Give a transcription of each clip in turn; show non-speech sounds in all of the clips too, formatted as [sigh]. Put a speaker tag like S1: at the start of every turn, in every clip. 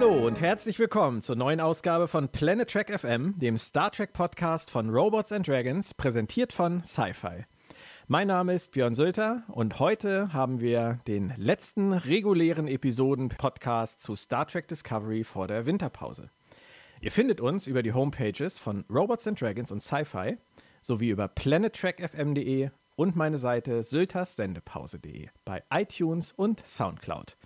S1: Hallo und herzlich willkommen zur neuen Ausgabe von Planet Trek FM, dem Star Trek Podcast von Robots and Dragons, präsentiert von Sci-Fi. Mein Name ist Björn Sülter und heute haben wir den letzten regulären Episoden-Podcast zu Star Trek Discovery vor der Winterpause. Ihr findet uns über die Homepages von Robots and Dragons und Sci-Fi sowie über planettrackfm.de und meine Seite sylterssendepause.de bei iTunes und Soundcloud.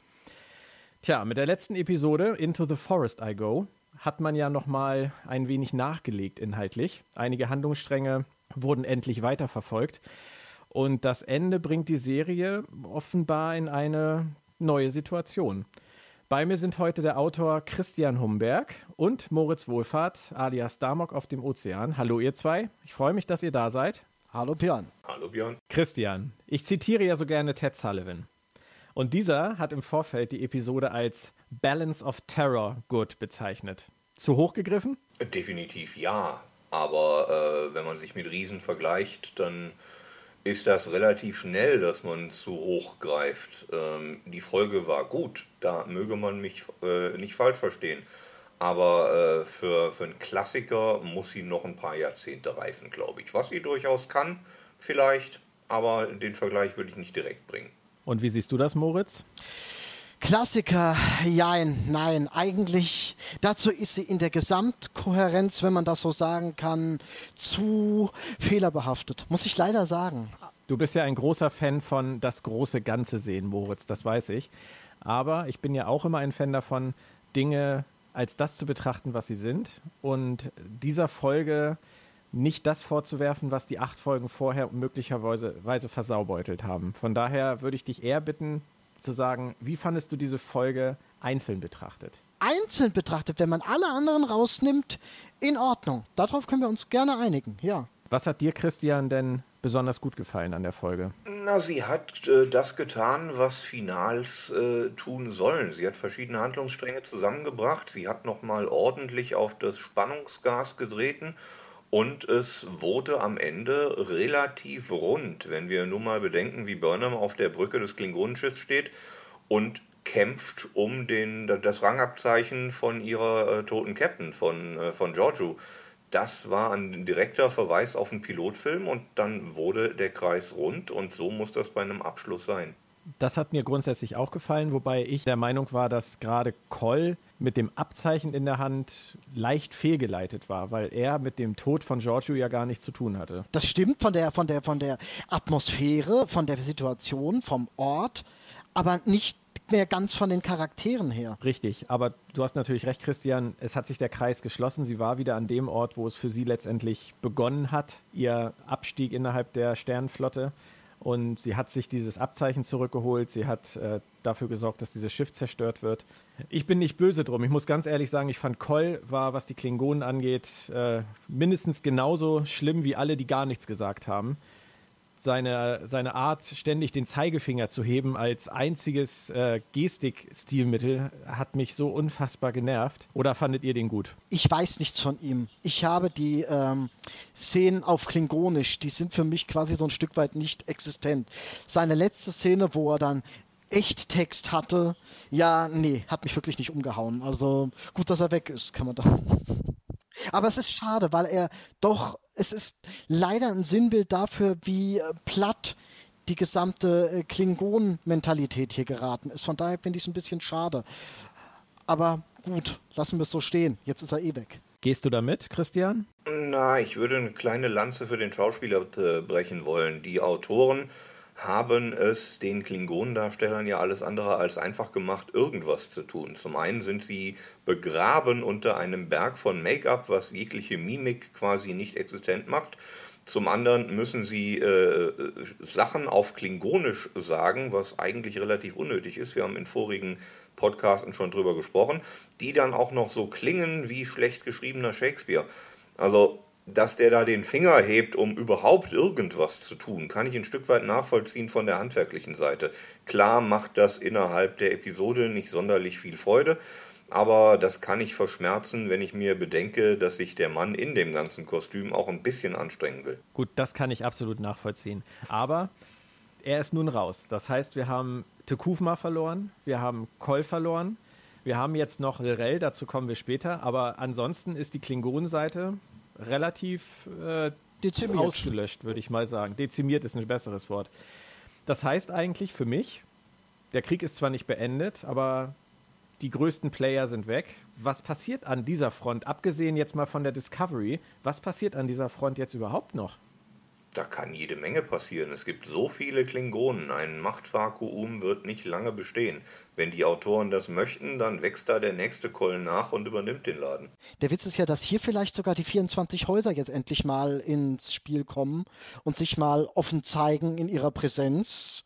S1: Tja, mit der letzten Episode Into the Forest I Go hat man ja noch mal ein wenig nachgelegt inhaltlich. Einige Handlungsstränge wurden endlich weiterverfolgt und das Ende bringt die Serie offenbar in eine neue Situation. Bei mir sind heute der Autor Christian Humberg und Moritz Wohlfahrt alias Damok auf dem Ozean. Hallo ihr zwei, ich freue mich, dass ihr da seid.
S2: Hallo Björn.
S3: Hallo Björn.
S1: Christian, ich zitiere ja so gerne Ted Sullivan. Und dieser hat im Vorfeld die Episode als Balance of Terror gut bezeichnet. Zu hoch gegriffen?
S3: Definitiv ja. Aber äh, wenn man sich mit Riesen vergleicht, dann ist das relativ schnell, dass man zu hoch greift. Ähm, die Folge war gut, da möge man mich äh, nicht falsch verstehen. Aber äh, für, für einen Klassiker muss sie noch ein paar Jahrzehnte reifen, glaube ich. Was sie durchaus kann, vielleicht, aber den Vergleich würde ich nicht direkt bringen.
S1: Und wie siehst du das, Moritz?
S2: Klassiker, jein, nein, eigentlich, dazu ist sie in der Gesamtkohärenz, wenn man das so sagen kann, zu fehlerbehaftet, muss ich leider sagen.
S1: Du bist ja ein großer Fan von das große Ganze sehen, Moritz, das weiß ich. Aber ich bin ja auch immer ein Fan davon, Dinge als das zu betrachten, was sie sind und dieser Folge nicht das vorzuwerfen, was die acht Folgen vorher möglicherweise versaubeutelt haben. Von daher würde ich dich eher bitten, zu sagen, wie fandest du diese Folge einzeln betrachtet?
S2: Einzeln betrachtet, wenn man alle anderen rausnimmt, in Ordnung. Darauf können wir uns gerne einigen, ja.
S1: Was hat dir, Christian, denn besonders gut gefallen an der Folge?
S3: Na, sie hat äh, das getan, was Finals äh, tun sollen. Sie hat verschiedene Handlungsstränge zusammengebracht. Sie hat nochmal ordentlich auf das Spannungsgas getreten. Und es wurde am Ende relativ rund, wenn wir nun mal bedenken, wie Burnham auf der Brücke des Klingonenschiffs steht und kämpft um den, das Rangabzeichen von ihrer äh, toten Captain, von, äh, von Giorgio das war ein direkter Verweis auf einen Pilotfilm und dann wurde der Kreis rund und so muss das bei einem Abschluss sein.
S1: Das hat mir grundsätzlich auch gefallen, wobei ich der Meinung war, dass gerade Coll mit dem Abzeichen in der Hand leicht fehlgeleitet war, weil er mit dem Tod von Giorgio ja gar nichts zu tun hatte.
S2: Das stimmt von der, von der, von der Atmosphäre, von der Situation, vom Ort, aber nicht mehr ganz von den Charakteren her.
S1: Richtig, aber du hast natürlich recht, Christian. Es hat sich der Kreis geschlossen. Sie war wieder an dem Ort, wo es für sie letztendlich begonnen hat, ihr Abstieg innerhalb der Sternenflotte. Und sie hat sich dieses Abzeichen zurückgeholt. Sie hat äh, dafür gesorgt, dass dieses Schiff zerstört wird. Ich bin nicht böse drum. Ich muss ganz ehrlich sagen, ich fand Koll war, was die Klingonen angeht, äh, mindestens genauso schlimm wie alle, die gar nichts gesagt haben seine, seine Art, ständig den Zeigefinger zu heben als einziges äh, Gestik-Stilmittel, hat mich so unfassbar genervt. Oder fandet ihr den gut?
S2: Ich weiß nichts von ihm. Ich habe die ähm, Szenen auf Klingonisch, die sind für mich quasi so ein Stück weit nicht existent. Seine letzte Szene, wo er dann Echttext hatte, ja, nee, hat mich wirklich nicht umgehauen. Also gut, dass er weg ist, kann man da. [laughs] Aber es ist schade, weil er doch es ist leider ein Sinnbild dafür, wie äh, platt die gesamte äh, Klingon-Mentalität hier geraten ist. Von daher finde ich es ein bisschen schade. Aber gut, lassen wir es so stehen. Jetzt ist er eh weg.
S1: Gehst du damit, Christian?
S3: Na, ich würde eine kleine Lanze für den Schauspieler äh, brechen wollen. Die Autoren haben es den Klingonendarstellern ja alles andere als einfach gemacht, irgendwas zu tun. Zum einen sind sie begraben unter einem Berg von Make-up, was jegliche Mimik quasi nicht existent macht. Zum anderen müssen sie äh, Sachen auf Klingonisch sagen, was eigentlich relativ unnötig ist. Wir haben in vorigen Podcasten schon drüber gesprochen, die dann auch noch so klingen wie schlecht geschriebener Shakespeare. Also dass der da den Finger hebt, um überhaupt irgendwas zu tun, kann ich ein Stück weit nachvollziehen von der handwerklichen Seite. Klar macht das innerhalb der Episode nicht sonderlich viel Freude, aber das kann ich verschmerzen, wenn ich mir bedenke, dass sich der Mann in dem ganzen Kostüm auch ein bisschen anstrengen will.
S1: Gut, das kann ich absolut nachvollziehen. Aber er ist nun raus. Das heißt, wir haben Tekufma verloren, wir haben Koll verloren. Wir haben jetzt noch Lirel, dazu kommen wir später, aber ansonsten ist die Klingonenseite relativ äh,
S2: Dezimiert.
S1: ausgelöscht, würde ich mal sagen. Dezimiert ist ein besseres Wort. Das heißt eigentlich für mich, der Krieg ist zwar nicht beendet, aber die größten Player sind weg. Was passiert an dieser Front, abgesehen jetzt mal von der Discovery, was passiert an dieser Front jetzt überhaupt noch?
S3: Da kann jede Menge passieren. Es gibt so viele Klingonen. Ein Machtvakuum wird nicht lange bestehen. Wenn die Autoren das möchten, dann wächst da der nächste Kollen nach und übernimmt den Laden.
S2: Der Witz ist ja, dass hier vielleicht sogar die 24 Häuser jetzt endlich mal ins Spiel kommen und sich mal offen zeigen in ihrer Präsenz.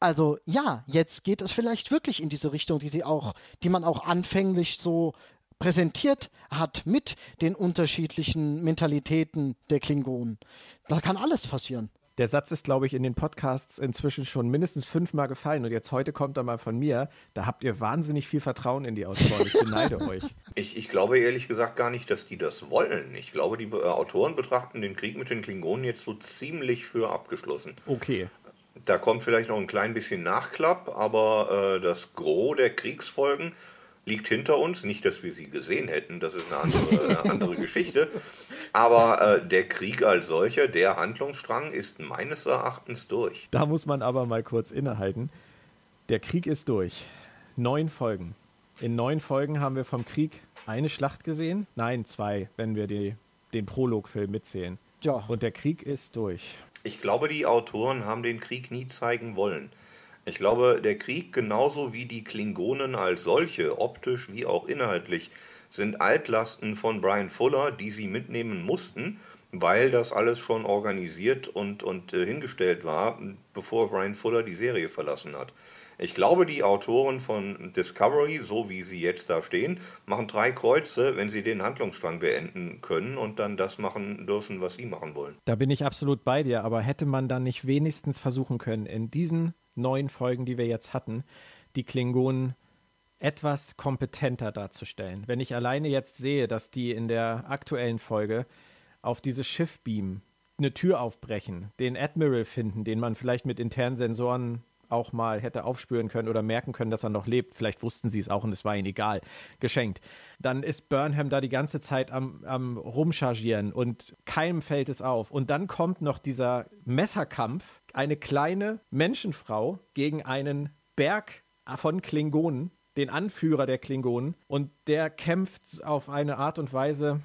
S2: Also ja, jetzt geht es vielleicht wirklich in diese Richtung, die sie auch, die man auch anfänglich so präsentiert hat mit den unterschiedlichen Mentalitäten der Klingonen. Da kann alles passieren.
S1: Der Satz ist, glaube ich, in den Podcasts inzwischen schon mindestens fünfmal gefallen und jetzt heute kommt er mal von mir. Da habt ihr wahnsinnig viel Vertrauen in die Autoren. Ich beneide [laughs] euch.
S3: Ich, ich glaube ehrlich gesagt gar nicht, dass die das wollen. Ich glaube, die äh, Autoren betrachten den Krieg mit den Klingonen jetzt so ziemlich für abgeschlossen.
S1: Okay.
S3: Da kommt vielleicht noch ein klein bisschen Nachklapp, aber äh, das Gros der Kriegsfolgen liegt hinter uns. Nicht, dass wir sie gesehen hätten, das ist eine andere, eine andere Geschichte. Aber äh, der Krieg als solcher, der Handlungsstrang, ist meines Erachtens durch.
S1: Da muss man aber mal kurz innehalten. Der Krieg ist durch. Neun Folgen. In neun Folgen haben wir vom Krieg eine Schlacht gesehen. Nein, zwei, wenn wir die, den Prologfilm mitzählen.
S2: Ja.
S1: Und der Krieg ist durch.
S3: Ich glaube, die Autoren haben den Krieg nie zeigen wollen. Ich glaube, der Krieg genauso wie die Klingonen als solche, optisch wie auch inhaltlich, sind Altlasten von Brian Fuller, die sie mitnehmen mussten, weil das alles schon organisiert und, und äh, hingestellt war, bevor Brian Fuller die Serie verlassen hat. Ich glaube, die Autoren von Discovery, so wie sie jetzt da stehen, machen drei Kreuze, wenn sie den Handlungsstrang beenden können und dann das machen dürfen, was sie machen wollen.
S1: Da bin ich absolut bei dir, aber hätte man dann nicht wenigstens versuchen können, in diesen neun Folgen, die wir jetzt hatten, die Klingonen etwas kompetenter darzustellen. Wenn ich alleine jetzt sehe, dass die in der aktuellen Folge auf dieses Schiff beamen, eine Tür aufbrechen, den Admiral finden, den man vielleicht mit internen Sensoren auch mal hätte aufspüren können oder merken können, dass er noch lebt. Vielleicht wussten sie es auch und es war ihnen egal. Geschenkt. Dann ist Burnham da die ganze Zeit am, am Rumchargieren und keinem fällt es auf. Und dann kommt noch dieser Messerkampf. Eine kleine Menschenfrau gegen einen Berg von Klingonen, den Anführer der Klingonen. Und der kämpft auf eine Art und Weise,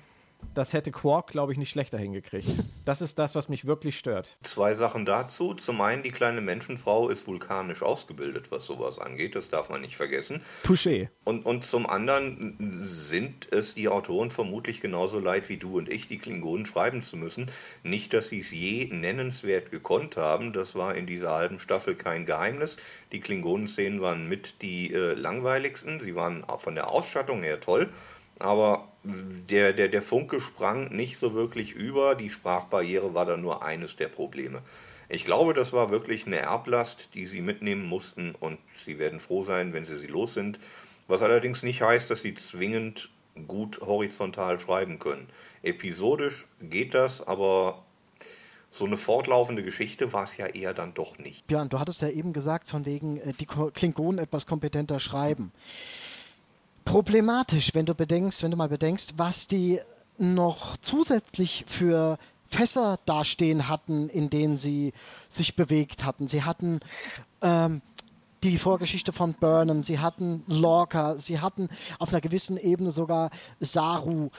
S1: das hätte Quark, glaube ich, nicht schlechter hingekriegt. Das ist das, was mich wirklich stört.
S3: Zwei Sachen dazu. Zum einen, die kleine Menschenfrau ist vulkanisch ausgebildet, was sowas angeht. Das darf man nicht vergessen.
S1: Touché.
S3: Und, und zum anderen sind es die Autoren vermutlich genauso leid wie du und ich, die Klingonen schreiben zu müssen. Nicht, dass sie es je nennenswert gekonnt haben. Das war in dieser halben Staffel kein Geheimnis. Die Klingonen-Szenen waren mit die äh, langweiligsten. Sie waren von der Ausstattung her toll. Aber der, der, der Funke sprang nicht so wirklich über. Die Sprachbarriere war da nur eines der Probleme. Ich glaube, das war wirklich eine Erblast, die sie mitnehmen mussten und sie werden froh sein, wenn sie sie los sind. Was allerdings nicht heißt, dass sie zwingend gut horizontal schreiben können. Episodisch geht das, aber so eine fortlaufende Geschichte war es ja eher dann doch nicht.
S2: Björn, du hattest ja eben gesagt, von wegen äh, die Klingonen etwas kompetenter schreiben problematisch, wenn du bedenkst, wenn du mal bedenkst, was die noch zusätzlich für Fässer dastehen hatten, in denen sie sich bewegt hatten. Sie hatten ähm, die Vorgeschichte von Burnham, sie hatten Lorca, sie hatten auf einer gewissen Ebene sogar Saru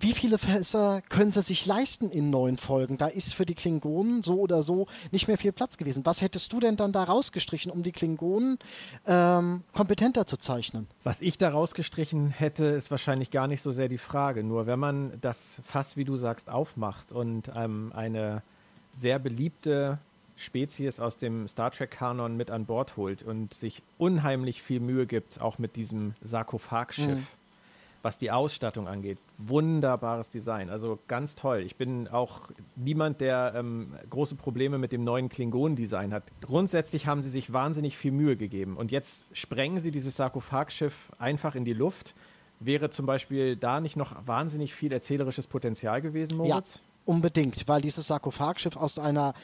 S2: wie viele Fässer können sie sich leisten in neun Folgen? Da ist für die Klingonen so oder so nicht mehr viel Platz gewesen. Was hättest du denn dann da rausgestrichen, um die Klingonen ähm, kompetenter zu zeichnen?
S1: Was ich da rausgestrichen hätte, ist wahrscheinlich gar nicht so sehr die Frage. Nur wenn man das Fass, wie du sagst, aufmacht und ähm, eine sehr beliebte Spezies aus dem Star Trek-Kanon mit an Bord holt und sich unheimlich viel Mühe gibt, auch mit diesem Sarkophagschiff. Mhm was die Ausstattung angeht. Wunderbares Design, also ganz toll. Ich bin auch niemand, der ähm, große Probleme mit dem neuen Klingonen-Design hat. Grundsätzlich haben sie sich wahnsinnig viel Mühe gegeben und jetzt sprengen sie dieses Sarkophagschiff einfach in die Luft. Wäre zum Beispiel da nicht noch wahnsinnig viel erzählerisches Potenzial gewesen, Moritz?
S2: Ja, unbedingt, weil dieses Sarkophagschiff aus einer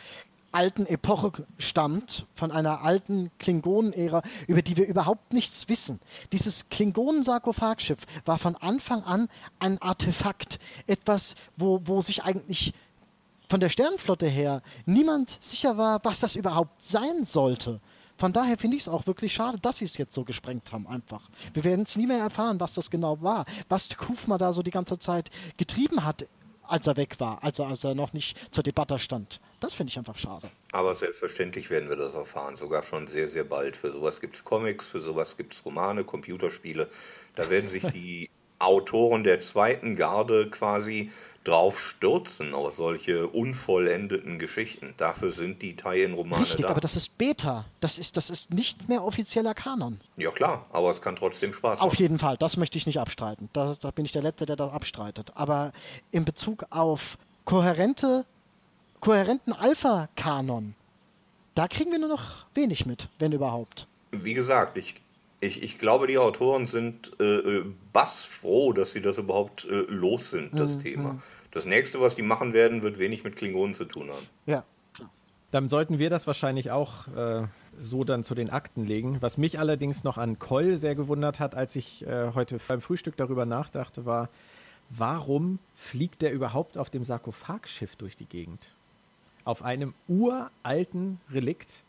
S2: alten Epoche stammt, von einer alten Klingonen-Ära, über die wir überhaupt nichts wissen. Dieses Klingonen-Sarkophagschiff war von Anfang an ein Artefakt, etwas, wo, wo sich eigentlich von der Sternenflotte her niemand sicher war, was das überhaupt sein sollte. Von daher finde ich es auch wirklich schade, dass sie es jetzt so gesprengt haben, einfach. Wir werden es nie mehr erfahren, was das genau war, was Kufma da so die ganze Zeit getrieben hat, als er weg war, also als er noch nicht zur Debatte stand. Das finde ich einfach schade.
S3: Aber selbstverständlich werden wir das erfahren, sogar schon sehr, sehr bald. Für sowas gibt es Comics, für sowas gibt es Romane, Computerspiele. Da werden sich die [laughs] Autoren der zweiten Garde quasi drauf stürzen auf solche unvollendeten Geschichten. Dafür sind die Tie-In-Romane
S2: Richtig, da. aber das ist Beta. Das ist, das ist nicht mehr offizieller Kanon.
S3: Ja klar, aber es kann trotzdem Spaß
S2: machen. Auf jeden Fall, das möchte ich nicht abstreiten. Da, da bin ich der Letzte, der das abstreitet. Aber in Bezug auf kohärente, kohärenten Alpha-Kanon, da kriegen wir nur noch wenig mit, wenn überhaupt.
S3: Wie gesagt, ich ich, ich glaube, die Autoren sind äh, äh, bassfroh, dass sie das überhaupt äh, los sind, das mhm. Thema. Mhm. Das nächste, was die machen werden, wird wenig mit Klingonen zu tun haben.
S2: Ja.
S1: Dann sollten wir das wahrscheinlich auch äh, so dann zu den Akten legen. Was mich allerdings noch an Koll sehr gewundert hat, als ich äh, heute beim Frühstück darüber nachdachte, war, warum fliegt der überhaupt auf dem Sarkophagschiff durch die Gegend? Auf einem uralten Relikt,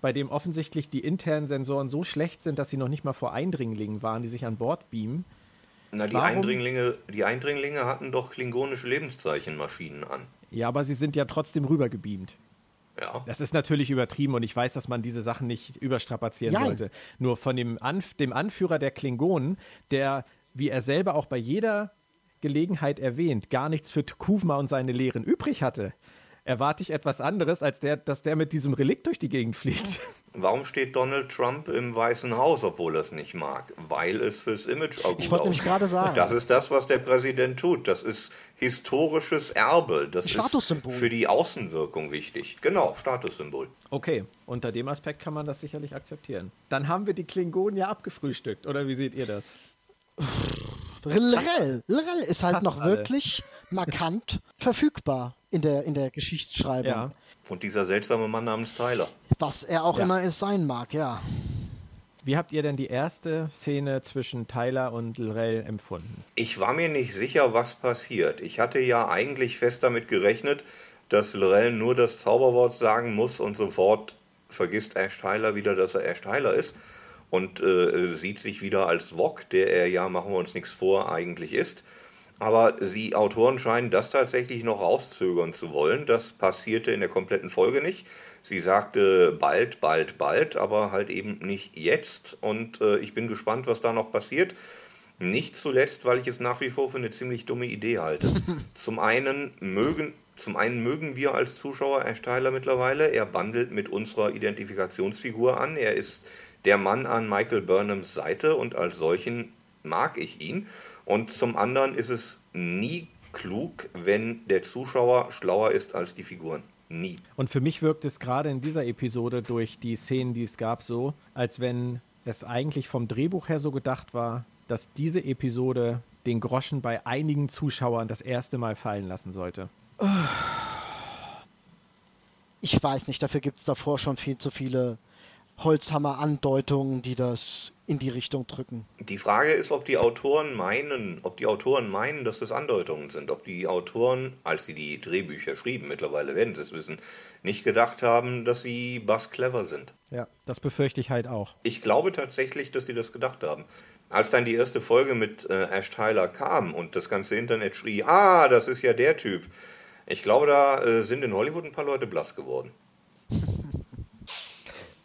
S1: bei dem offensichtlich die internen Sensoren so schlecht sind, dass sie noch nicht mal vor Eindringlingen waren, die sich an Bord beamen.
S3: Na, die Eindringlinge, die Eindringlinge hatten doch klingonische Lebenszeichenmaschinen an.
S1: Ja, aber sie sind ja trotzdem rübergebeamt.
S3: Ja.
S1: Das ist natürlich übertrieben und ich weiß, dass man diese Sachen nicht überstrapazieren Nein. sollte. Nur von dem, Anf dem Anführer der Klingonen, der, wie er selber auch bei jeder Gelegenheit erwähnt, gar nichts für Kuvma und seine Lehren übrig hatte, erwarte ich etwas anderes, als der, dass der mit diesem Relikt durch die Gegend fliegt.
S3: Warum steht Donald Trump im Weißen Haus, obwohl er es nicht mag? Weil es fürs Image
S2: auch gut Ich wollte nämlich gerade sagen.
S3: Das ist das, was der Präsident tut. Das ist historisches Erbe. Das ist für die Außenwirkung wichtig. Genau, Statussymbol.
S1: Okay, unter dem Aspekt kann man das sicherlich akzeptieren. Dann haben wir die Klingonen ja abgefrühstückt, oder wie seht ihr das?
S2: Lrell. Lrell ist halt Fast noch alle. wirklich markant verfügbar in der, in der Geschichtsschreibung. Ja.
S3: Und dieser seltsame Mann namens Tyler.
S2: Was er auch ja. immer es sein mag, ja.
S1: Wie habt ihr denn die erste Szene zwischen Tyler und Lrell empfunden?
S3: Ich war mir nicht sicher, was passiert. Ich hatte ja eigentlich fest damit gerechnet, dass Lrell nur das Zauberwort sagen muss und sofort vergisst Ash Tyler wieder, dass er Ash Tyler ist und äh, sieht sich wieder als Wok, der er ja, machen wir uns nichts vor, eigentlich ist. Aber die Autoren scheinen das tatsächlich noch rauszögern zu wollen. Das passierte in der kompletten Folge nicht. Sie sagte bald, bald, bald, aber halt eben nicht jetzt. Und äh, ich bin gespannt, was da noch passiert. Nicht zuletzt, weil ich es nach wie vor für eine ziemlich dumme Idee halte. [laughs] Zum einen mögen, zum einen mögen wir als Zuschauer Ash Tyler mittlerweile. Er bandelt mit unserer Identifikationsfigur an. Er ist der Mann an Michael Burnhams Seite und als solchen mag ich ihn. Und zum anderen ist es nie klug, wenn der Zuschauer schlauer ist als die Figuren. Nie.
S1: Und für mich wirkt es gerade in dieser Episode durch die Szenen, die es gab, so, als wenn es eigentlich vom Drehbuch her so gedacht war, dass diese Episode den Groschen bei einigen Zuschauern das erste Mal fallen lassen sollte.
S2: Ich weiß nicht, dafür gibt es davor schon viel zu viele Holzhammer-Andeutungen, die das in die Richtung drücken.
S3: Die Frage ist, ob die Autoren meinen, ob die Autoren meinen, dass das Andeutungen sind, ob die Autoren, als sie die Drehbücher schrieben, mittlerweile werden sie es wissen, nicht gedacht haben, dass sie bass clever sind.
S1: Ja, das befürchte ich halt auch.
S3: Ich glaube tatsächlich, dass sie das gedacht haben. Als dann die erste Folge mit äh, Ash Tyler kam und das ganze Internet schrie, ah, das ist ja der Typ. Ich glaube, da äh, sind in Hollywood ein paar Leute blass geworden. [laughs]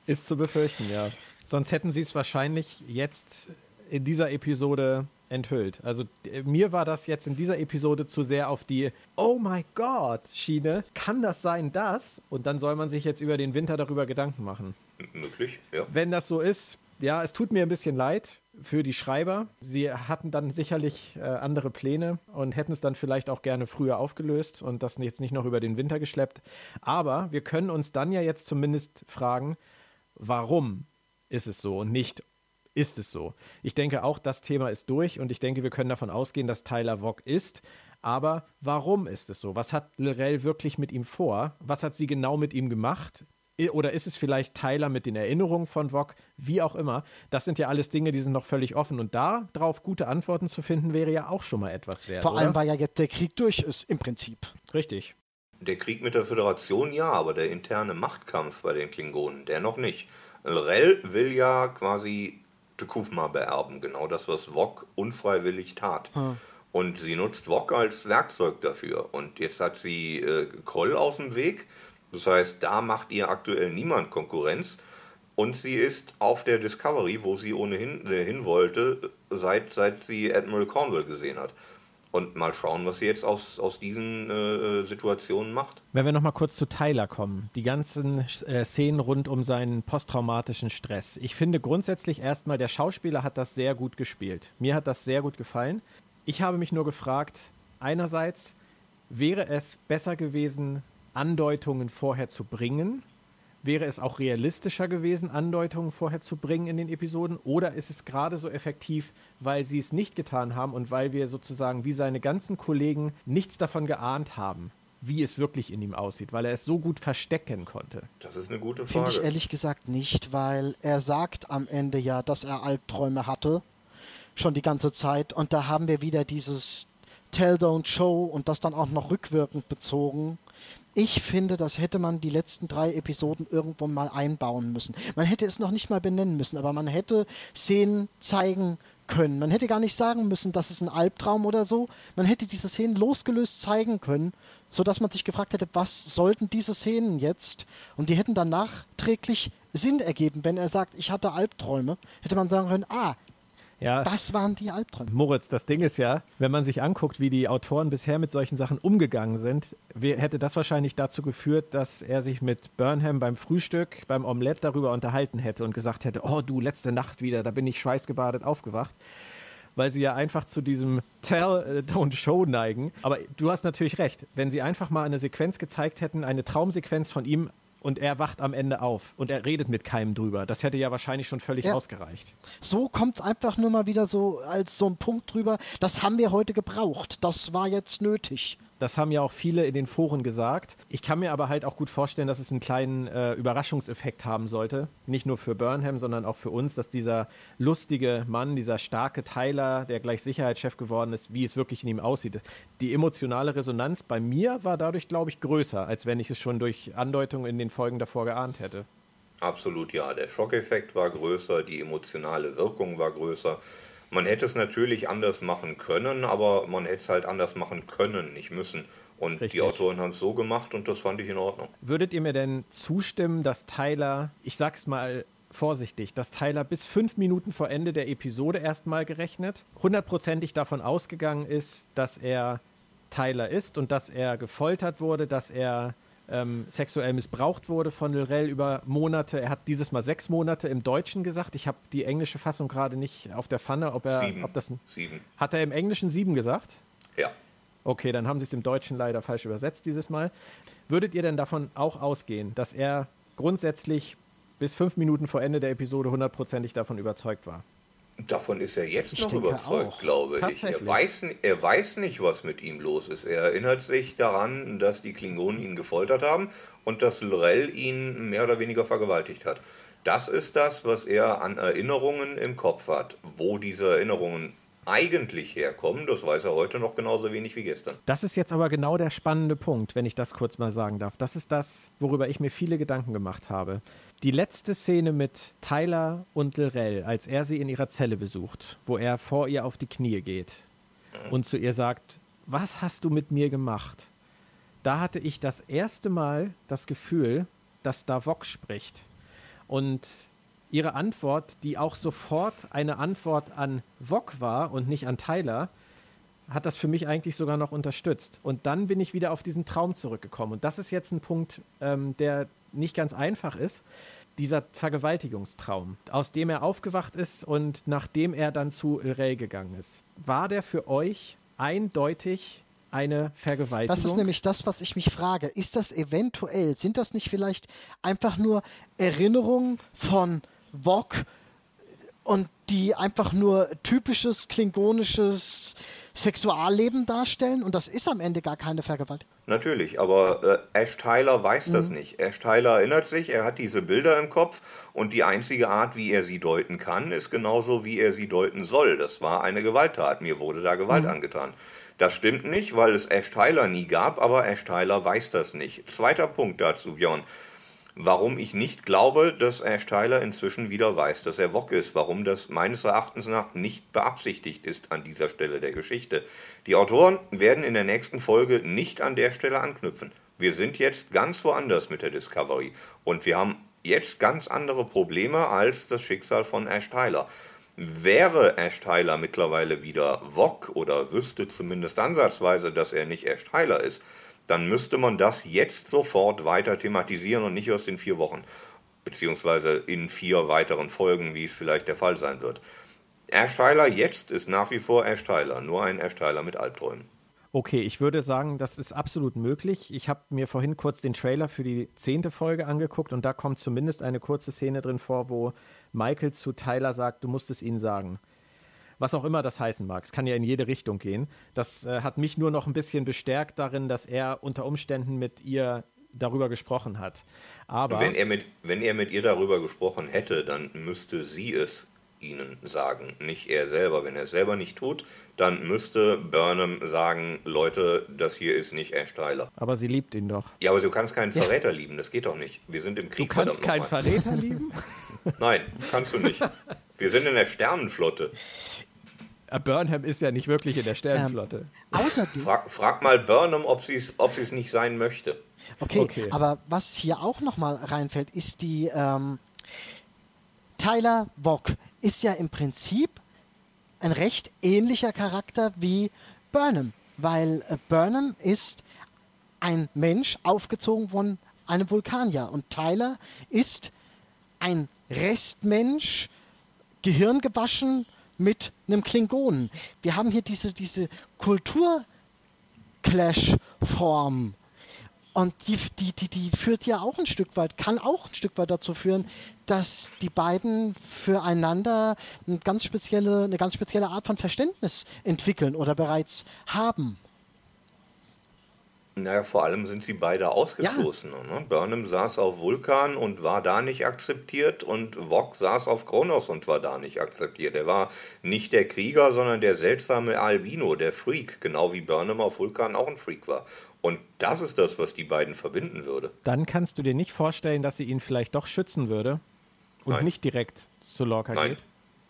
S1: Ist zu befürchten, ja. Sonst hätten sie es wahrscheinlich jetzt in dieser Episode enthüllt. Also mir war das jetzt in dieser Episode zu sehr auf die Oh my God Schiene. Kann das sein, das? Und dann soll man sich jetzt über den Winter darüber Gedanken machen.
S3: Möglich, ja.
S1: Wenn das so ist, ja, es tut mir ein bisschen leid für die Schreiber. Sie hatten dann sicherlich äh, andere Pläne und hätten es dann vielleicht auch gerne früher aufgelöst und das jetzt nicht noch über den Winter geschleppt. Aber wir können uns dann ja jetzt zumindest fragen, warum ist es so und nicht ist es so. Ich denke auch, das Thema ist durch und ich denke, wir können davon ausgehen, dass Tyler Vogt ist. Aber warum ist es so? Was hat Lorel wirklich mit ihm vor? Was hat sie genau mit ihm gemacht? Oder ist es vielleicht Tyler mit den Erinnerungen von Vog? Wie auch immer. Das sind ja alles Dinge, die sind noch völlig offen. Und darauf gute Antworten zu finden, wäre ja auch schon mal etwas wert.
S2: Vor allem,
S1: oder?
S2: weil ja jetzt der Krieg durch ist, im Prinzip.
S1: Richtig.
S3: Der Krieg mit der Föderation ja, aber der interne Machtkampf bei den Klingonen, der noch nicht. Lorel will ja quasi Tekufma beerben, genau das, was Vog unfreiwillig tat. Hm. Und sie nutzt Vog als Werkzeug dafür. Und jetzt hat sie äh, Kroll aus dem Weg das heißt, da macht ihr aktuell niemand Konkurrenz. Und sie ist auf der Discovery, wo sie ohnehin äh, hin wollte, seit, seit sie Admiral Cornwall gesehen hat. Und mal schauen, was sie jetzt aus, aus diesen äh, Situationen macht.
S1: Wenn wir nochmal kurz zu Tyler kommen, die ganzen äh, Szenen rund um seinen posttraumatischen Stress. Ich finde grundsätzlich erstmal, der Schauspieler hat das sehr gut gespielt. Mir hat das sehr gut gefallen. Ich habe mich nur gefragt, einerseits, wäre es besser gewesen, Andeutungen vorher zu bringen? Wäre es auch realistischer gewesen, Andeutungen vorher zu bringen in den Episoden? Oder ist es gerade so effektiv, weil sie es nicht getan haben und weil wir sozusagen wie seine ganzen Kollegen nichts davon geahnt haben, wie es wirklich in ihm aussieht, weil er es so gut verstecken konnte?
S3: Das ist eine gute Frage.
S2: Finde ich ehrlich gesagt nicht, weil er sagt am Ende ja, dass er Albträume hatte, schon die ganze Zeit. Und da haben wir wieder dieses Tell, Don't Show und das dann auch noch rückwirkend bezogen ich finde, das hätte man die letzten drei Episoden irgendwo mal einbauen müssen. Man hätte es noch nicht mal benennen müssen, aber man hätte Szenen zeigen können. Man hätte gar nicht sagen müssen, das ist ein Albtraum oder so. Man hätte diese Szenen losgelöst zeigen können, sodass man sich gefragt hätte, was sollten diese Szenen jetzt? Und die hätten dann nachträglich Sinn ergeben, wenn er sagt, ich hatte Albträume. Hätte man sagen können, ah, ja. Das waren die Albträume.
S1: Moritz, das Ding ist ja, wenn man sich anguckt, wie die Autoren bisher mit solchen Sachen umgegangen sind, hätte das wahrscheinlich dazu geführt, dass er sich mit Burnham beim Frühstück, beim Omelette darüber unterhalten hätte und gesagt hätte, oh du, letzte Nacht wieder, da bin ich schweißgebadet aufgewacht weil sie ja einfach zu diesem Tell, äh, Don't Show neigen. Aber du hast natürlich recht. Wenn sie einfach mal eine Sequenz gezeigt hätten, eine Traumsequenz von ihm und er wacht am Ende auf und er redet mit keinem drüber. Das hätte ja wahrscheinlich schon völlig ja. ausgereicht.
S2: So kommt es einfach nur mal wieder so als so ein Punkt drüber. Das haben wir heute gebraucht. Das war jetzt nötig.
S1: Das haben ja auch viele in den Foren gesagt. Ich kann mir aber halt auch gut vorstellen, dass es einen kleinen äh, Überraschungseffekt haben sollte. Nicht nur für Burnham, sondern auch für uns, dass dieser lustige Mann, dieser starke Tyler, der gleich Sicherheitschef geworden ist, wie es wirklich in ihm aussieht. Die emotionale Resonanz bei mir war dadurch, glaube ich, größer, als wenn ich es schon durch Andeutungen in den Folgen davor geahnt hätte.
S3: Absolut ja. Der Schockeffekt war größer, die emotionale Wirkung war größer. Man hätte es natürlich anders machen können, aber man hätte es halt anders machen können, nicht müssen. Und Richtig. die Autoren haben es so gemacht und das fand ich in Ordnung.
S1: Würdet ihr mir denn zustimmen, dass Tyler, ich sag's mal vorsichtig, dass Tyler bis fünf Minuten vor Ende der Episode erstmal gerechnet, hundertprozentig davon ausgegangen ist, dass er Tyler ist und dass er gefoltert wurde, dass er ähm, sexuell missbraucht wurde von Lorel über Monate. Er hat dieses Mal sechs Monate im Deutschen gesagt. Ich habe die englische Fassung gerade nicht auf der Pfanne, ob er,
S3: sieben.
S1: ob das
S3: sieben.
S1: Hat er im Englischen sieben gesagt?
S3: Ja.
S1: Okay, dann haben sie es im Deutschen leider falsch übersetzt dieses Mal. Würdet ihr denn davon auch ausgehen, dass er grundsätzlich bis fünf Minuten vor Ende der Episode hundertprozentig davon überzeugt war?
S3: Davon ist er jetzt ich noch überzeugt, auch. glaube ich. Er weiß, er weiß nicht, was mit ihm los ist. Er erinnert sich daran, dass die Klingonen ihn gefoltert haben und dass Lorel ihn mehr oder weniger vergewaltigt hat. Das ist das, was er an Erinnerungen im Kopf hat. Wo diese Erinnerungen eigentlich herkommen, das weiß er heute noch genauso wenig wie gestern.
S1: Das ist jetzt aber genau der spannende Punkt, wenn ich das kurz mal sagen darf. Das ist das, worüber ich mir viele Gedanken gemacht habe. Die letzte Szene mit Tyler und Lorel, als er sie in ihrer Zelle besucht, wo er vor ihr auf die Knie geht und zu ihr sagt, was hast du mit mir gemacht? Da hatte ich das erste Mal das Gefühl, dass da Vox spricht. Und ihre Antwort, die auch sofort eine Antwort an Vog war und nicht an Tyler, hat das für mich eigentlich sogar noch unterstützt. Und dann bin ich wieder auf diesen Traum zurückgekommen. Und das ist jetzt ein Punkt, ähm, der nicht ganz einfach ist. Dieser Vergewaltigungstraum, aus dem er aufgewacht ist und nachdem er dann zu Ray gegangen ist. War der für euch eindeutig eine Vergewaltigung?
S2: Das ist nämlich das, was ich mich frage. Ist das eventuell, sind das nicht vielleicht einfach nur Erinnerungen von Wok und die einfach nur typisches klingonisches Sexualleben darstellen und das ist am Ende gar keine Vergewaltigung.
S3: Natürlich, aber äh, Ash Tyler weiß mhm. das nicht. Ash Tyler erinnert sich, er hat diese Bilder im Kopf und die einzige Art, wie er sie deuten kann, ist genauso, wie er sie deuten soll. Das war eine Gewalttat. Mir wurde da Gewalt mhm. angetan. Das stimmt nicht, weil es Ash Tyler nie gab, aber Ash Tyler weiß das nicht. Zweiter Punkt dazu, Björn warum ich nicht glaube, dass Ash Tyler inzwischen wieder weiß, dass er Wok ist, warum das meines Erachtens nach nicht beabsichtigt ist an dieser Stelle der Geschichte. Die Autoren werden in der nächsten Folge nicht an der Stelle anknüpfen. Wir sind jetzt ganz woanders mit der Discovery und wir haben jetzt ganz andere Probleme als das Schicksal von Ash Tyler. Wäre Ash Tyler mittlerweile wieder Wok oder wüsste zumindest ansatzweise, dass er nicht Ash Tyler ist, dann müsste man das jetzt sofort weiter thematisieren und nicht erst in vier Wochen, beziehungsweise in vier weiteren Folgen, wie es vielleicht der Fall sein wird. Tyler jetzt ist nach wie vor Tyler, nur ein Tyler mit Albträumen.
S1: Okay, ich würde sagen, das ist absolut möglich. Ich habe mir vorhin kurz den Trailer für die zehnte Folge angeguckt und da kommt zumindest eine kurze Szene drin vor, wo Michael zu Tyler sagt, du musst es ihnen sagen was auch immer das heißen mag. Es kann ja in jede Richtung gehen. Das äh, hat mich nur noch ein bisschen bestärkt darin, dass er unter Umständen mit ihr darüber gesprochen hat. Aber
S3: wenn er mit, wenn er mit ihr darüber gesprochen hätte, dann müsste sie es ihnen sagen, nicht er selber. Wenn er es selber nicht tut, dann müsste Burnham sagen, Leute, das hier ist nicht Ash Tyler.
S1: Aber sie liebt ihn doch.
S3: Ja, aber du kannst keinen Verräter ja. lieben, das geht doch nicht. Wir sind im Krieg.
S1: Du kannst keinen Verräter lieben? [laughs]
S3: Nein, kannst du nicht. Wir sind in der Sternenflotte.
S1: Äh, Burnham ist ja nicht wirklich in der Sternenflotte.
S2: Ähm, außerdem.
S3: Frag, frag, mal Burnham, ob sie es ob nicht sein möchte.
S2: Okay, okay, aber was hier auch nochmal reinfällt, ist die ähm, Tyler Wok ist ja im Prinzip ein recht ähnlicher Charakter wie Burnham, weil äh, Burnham ist ein Mensch aufgezogen von einem Vulkanier und Tyler ist ein Restmensch, Gehirn gewaschen mit einem Klingonen. Wir haben hier diese, diese Kultur-Clash-Form. Und die, die, die, die führt ja auch ein Stück weit, kann auch ein Stück weit dazu führen, dass die beiden füreinander eine ganz spezielle, eine ganz spezielle Art von Verständnis entwickeln oder bereits haben.
S3: Naja, vor allem sind sie beide ausgestoßen. Ja. Ne? Burnham saß auf Vulkan und war da nicht akzeptiert und Vog saß auf Kronos und war da nicht akzeptiert. Er war nicht der Krieger, sondern der seltsame Albino, der Freak, genau wie Burnham auf Vulkan auch ein Freak war. Und das ist das, was die beiden verbinden würde.
S1: Dann kannst du dir nicht vorstellen, dass sie ihn vielleicht doch schützen würde und Nein. nicht direkt zu Lorca
S3: Nein.
S1: geht?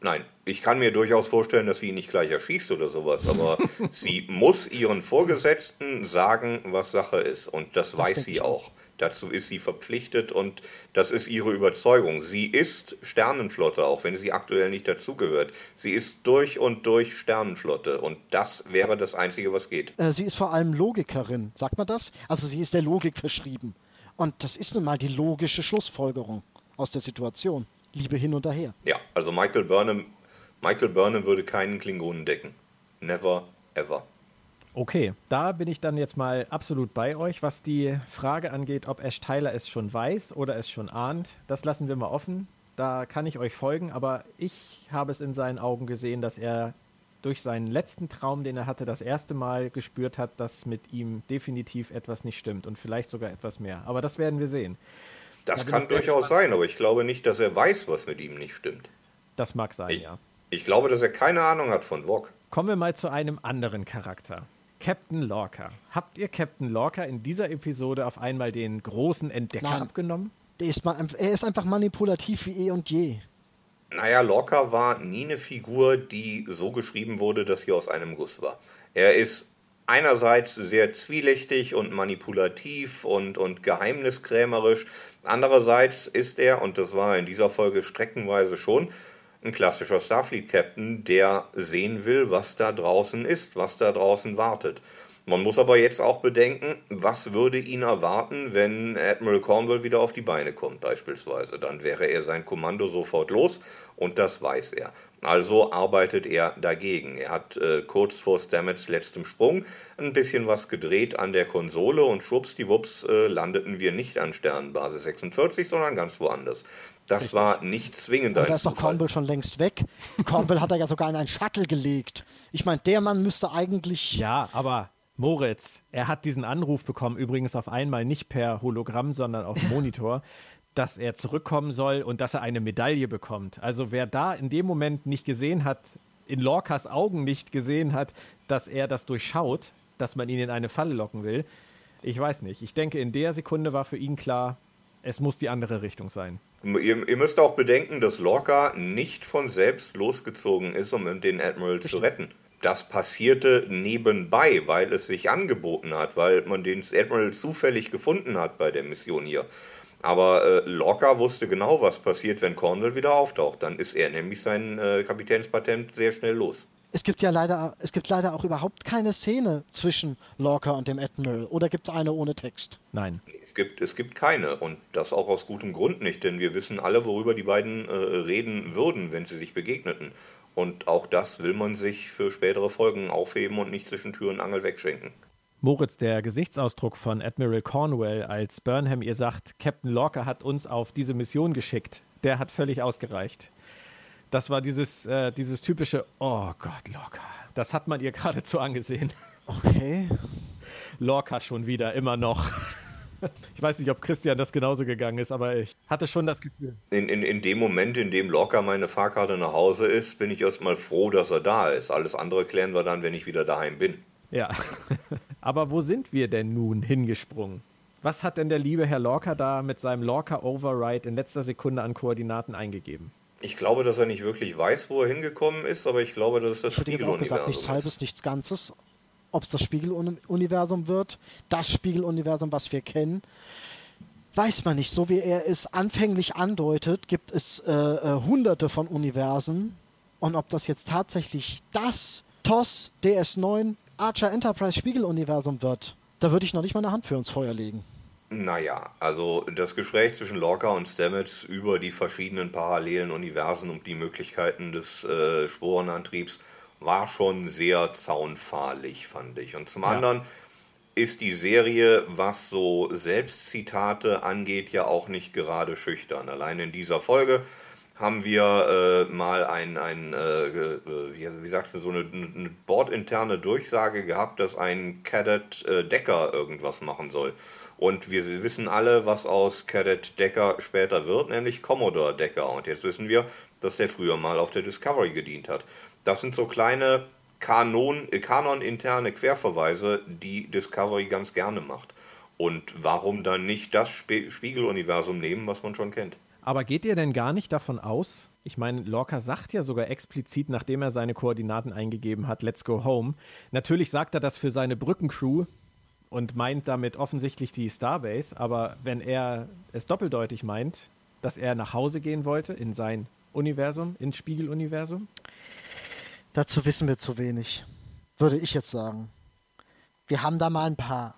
S3: Nein, ich kann mir durchaus vorstellen, dass sie ihn nicht gleich erschießt oder sowas, aber [laughs] sie muss ihren Vorgesetzten sagen, was Sache ist. Und das, das weiß sie auch. Dazu ist sie verpflichtet und das ist ihre Überzeugung. Sie ist Sternenflotte, auch wenn sie aktuell nicht dazugehört. Sie ist durch und durch Sternenflotte und das wäre das Einzige, was geht.
S2: Äh, sie ist vor allem Logikerin, sagt man das? Also sie ist der Logik verschrieben. Und das ist nun mal die logische Schlussfolgerung aus der Situation. Liebe hin und her.
S3: Ja, also Michael Burnham, Michael Burnham würde keinen Klingonen decken. Never, ever.
S1: Okay, da bin ich dann jetzt mal absolut bei euch. Was die Frage angeht, ob Ash Tyler es schon weiß oder es schon ahnt, das lassen wir mal offen. Da kann ich euch folgen, aber ich habe es in seinen Augen gesehen, dass er durch seinen letzten Traum, den er hatte, das erste Mal gespürt hat, dass mit ihm definitiv etwas nicht stimmt und vielleicht sogar etwas mehr. Aber das werden wir sehen.
S3: Das da kann durchaus sein, aber ich glaube nicht, dass er weiß, was mit ihm nicht stimmt.
S1: Das mag sein,
S3: ich,
S1: ja.
S3: Ich glaube, dass er keine Ahnung hat von Wok.
S1: Kommen wir mal zu einem anderen Charakter. Captain Lorca. Habt ihr Captain Lorca in dieser Episode auf einmal den großen Entdecker Nein. abgenommen?
S2: Ist mal, er ist einfach manipulativ wie eh und je.
S3: Naja, Lorca war nie eine Figur, die so geschrieben wurde, dass sie aus einem Guss war. Er ist einerseits sehr zwielichtig und manipulativ und, und geheimniskrämerisch. Andererseits ist er, und das war in dieser Folge streckenweise schon, ein klassischer Starfleet-Captain, der sehen will, was da draußen ist, was da draußen wartet. Man muss aber jetzt auch bedenken, was würde ihn erwarten, wenn Admiral Cornwall wieder auf die Beine kommt beispielsweise. Dann wäre er sein Kommando sofort los und das weiß er. Also arbeitet er dagegen. Er hat äh, kurz vor Stamets letztem Sprung ein bisschen was gedreht an der Konsole und schwuppsdiwupps äh, landeten wir nicht an Sternenbasis 46, sondern ganz woanders. Das Richtig. war nicht zwingend
S2: ein Da ist doch Cornwall schon längst weg. Cornwall hat er ja sogar in einen Shuttle gelegt. Ich meine, der Mann müsste eigentlich.
S1: Ja, aber Moritz, er hat diesen Anruf bekommen, übrigens auf einmal nicht per Hologramm, sondern auf [laughs] Monitor, dass er zurückkommen soll und dass er eine Medaille bekommt. Also wer da in dem Moment nicht gesehen hat, in Lorcas Augen nicht gesehen hat, dass er das durchschaut, dass man ihn in eine Falle locken will, ich weiß nicht. Ich denke, in der Sekunde war für ihn klar, es muss die andere Richtung sein.
S3: Ihr, ihr müsst auch bedenken, dass Lorca nicht von selbst losgezogen ist, um den Admiral Richtig. zu retten. Das passierte nebenbei, weil es sich angeboten hat, weil man den Admiral zufällig gefunden hat bei der Mission hier. Aber äh, Lorca wusste genau, was passiert, wenn Cornwall wieder auftaucht. Dann ist er nämlich sein äh, Kapitänspatent sehr schnell los.
S2: Es gibt ja leider, es gibt leider auch überhaupt keine Szene zwischen Lorca und dem Admiral. Oder gibt es eine ohne Text?
S1: Nein.
S3: Es gibt, es gibt keine und das auch aus gutem Grund nicht, denn wir wissen alle, worüber die beiden äh, reden würden, wenn sie sich begegneten. Und auch das will man sich für spätere Folgen aufheben und nicht zwischen Tür und Angel wegschenken.
S1: Moritz, der Gesichtsausdruck von Admiral Cornwell, als Burnham ihr sagt, Captain Lorca hat uns auf diese Mission geschickt, der hat völlig ausgereicht. Das war dieses, äh, dieses typische, oh Gott, Lorca. Das hat man ihr [laughs] geradezu angesehen.
S2: Okay.
S1: Lorca schon wieder, immer noch. [laughs] Ich weiß nicht, ob Christian das genauso gegangen ist, aber ich hatte schon das Gefühl.
S3: In, in, in dem Moment, in dem Lorca meine Fahrkarte nach Hause ist, bin ich erstmal froh, dass er da ist. Alles andere klären wir dann, wenn ich wieder daheim bin.
S1: Ja. [laughs] aber wo sind wir denn nun hingesprungen? Was hat denn der liebe Herr Lorca da mit seinem Lorca Override in letzter Sekunde an Koordinaten eingegeben?
S3: Ich glaube, dass er nicht wirklich weiß, wo er hingekommen ist, aber ich glaube, dass es das
S2: Spiegeluniversum ist. gesagt, nichts Halbes, nichts Ganzes ob es das Spiegeluniversum wird, das Spiegeluniversum, was wir kennen, weiß man nicht. So wie er es anfänglich andeutet, gibt es äh, äh, hunderte von Universen. Und ob das jetzt tatsächlich das TOS DS9 Archer Enterprise Spiegeluniversum wird, da würde ich noch nicht mal eine Hand für ins Feuer legen.
S3: Naja, also das Gespräch zwischen Lorca und Stamets über die verschiedenen parallelen Universen und die Möglichkeiten des äh, Sporenantriebs war schon sehr zaunfahlig, fand ich. Und zum ja. anderen ist die Serie, was so Selbstzitate angeht, ja auch nicht gerade schüchtern. Allein in dieser Folge haben wir äh, mal ein, ein äh, wie, wie, sagst du, so eine, eine bordinterne Durchsage gehabt, dass ein Cadet äh, Decker irgendwas machen soll. Und wir wissen alle, was aus Cadet Decker später wird, nämlich Commodore Decker. Und jetzt wissen wir, dass der früher mal auf der Discovery gedient hat. Das sind so kleine äh, Kanon-interne Querverweise, die Discovery ganz gerne macht. Und warum dann nicht das Sp Spiegeluniversum nehmen, was man schon kennt?
S1: Aber geht ihr denn gar nicht davon aus? Ich meine, Lorca sagt ja sogar explizit, nachdem er seine Koordinaten eingegeben hat, let's go home. Natürlich sagt er das für seine Brückencrew und meint damit offensichtlich die Starbase, aber wenn er es doppeldeutig meint, dass er nach Hause gehen wollte in sein Universum, ins Spiegeluniversum,
S2: Dazu wissen wir zu wenig, würde ich jetzt sagen. Wir haben da mal ein paar,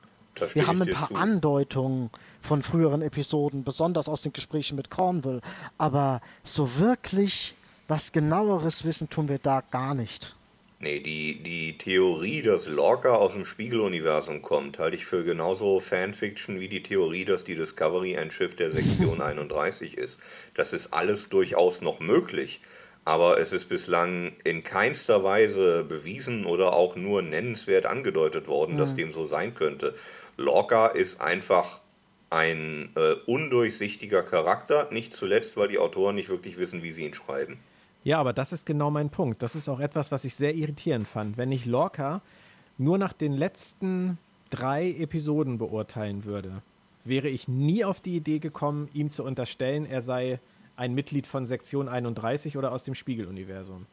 S2: wir haben ein paar zu. Andeutungen von früheren Episoden, besonders aus den Gesprächen mit Cornwall, aber so wirklich was genaueres wissen tun wir da gar nicht.
S3: Nee, die, die Theorie, dass Lorca aus dem Spiegeluniversum kommt, halte ich für genauso Fanfiction wie die Theorie, dass die Discovery ein Schiff der Sektion [laughs] 31 ist. Das ist alles durchaus noch möglich aber es ist bislang in keinster Weise bewiesen oder auch nur nennenswert angedeutet worden, mhm. dass dem so sein könnte. Lorca ist einfach ein äh, undurchsichtiger Charakter, nicht zuletzt, weil die Autoren nicht wirklich wissen, wie sie ihn schreiben.
S1: Ja, aber das ist genau mein Punkt. Das ist auch etwas, was ich sehr irritierend fand. Wenn ich Lorca nur nach den letzten drei Episoden beurteilen würde, wäre ich nie auf die Idee gekommen, ihm zu unterstellen, er sei ein Mitglied von Sektion 31 oder aus dem Spiegeluniversum.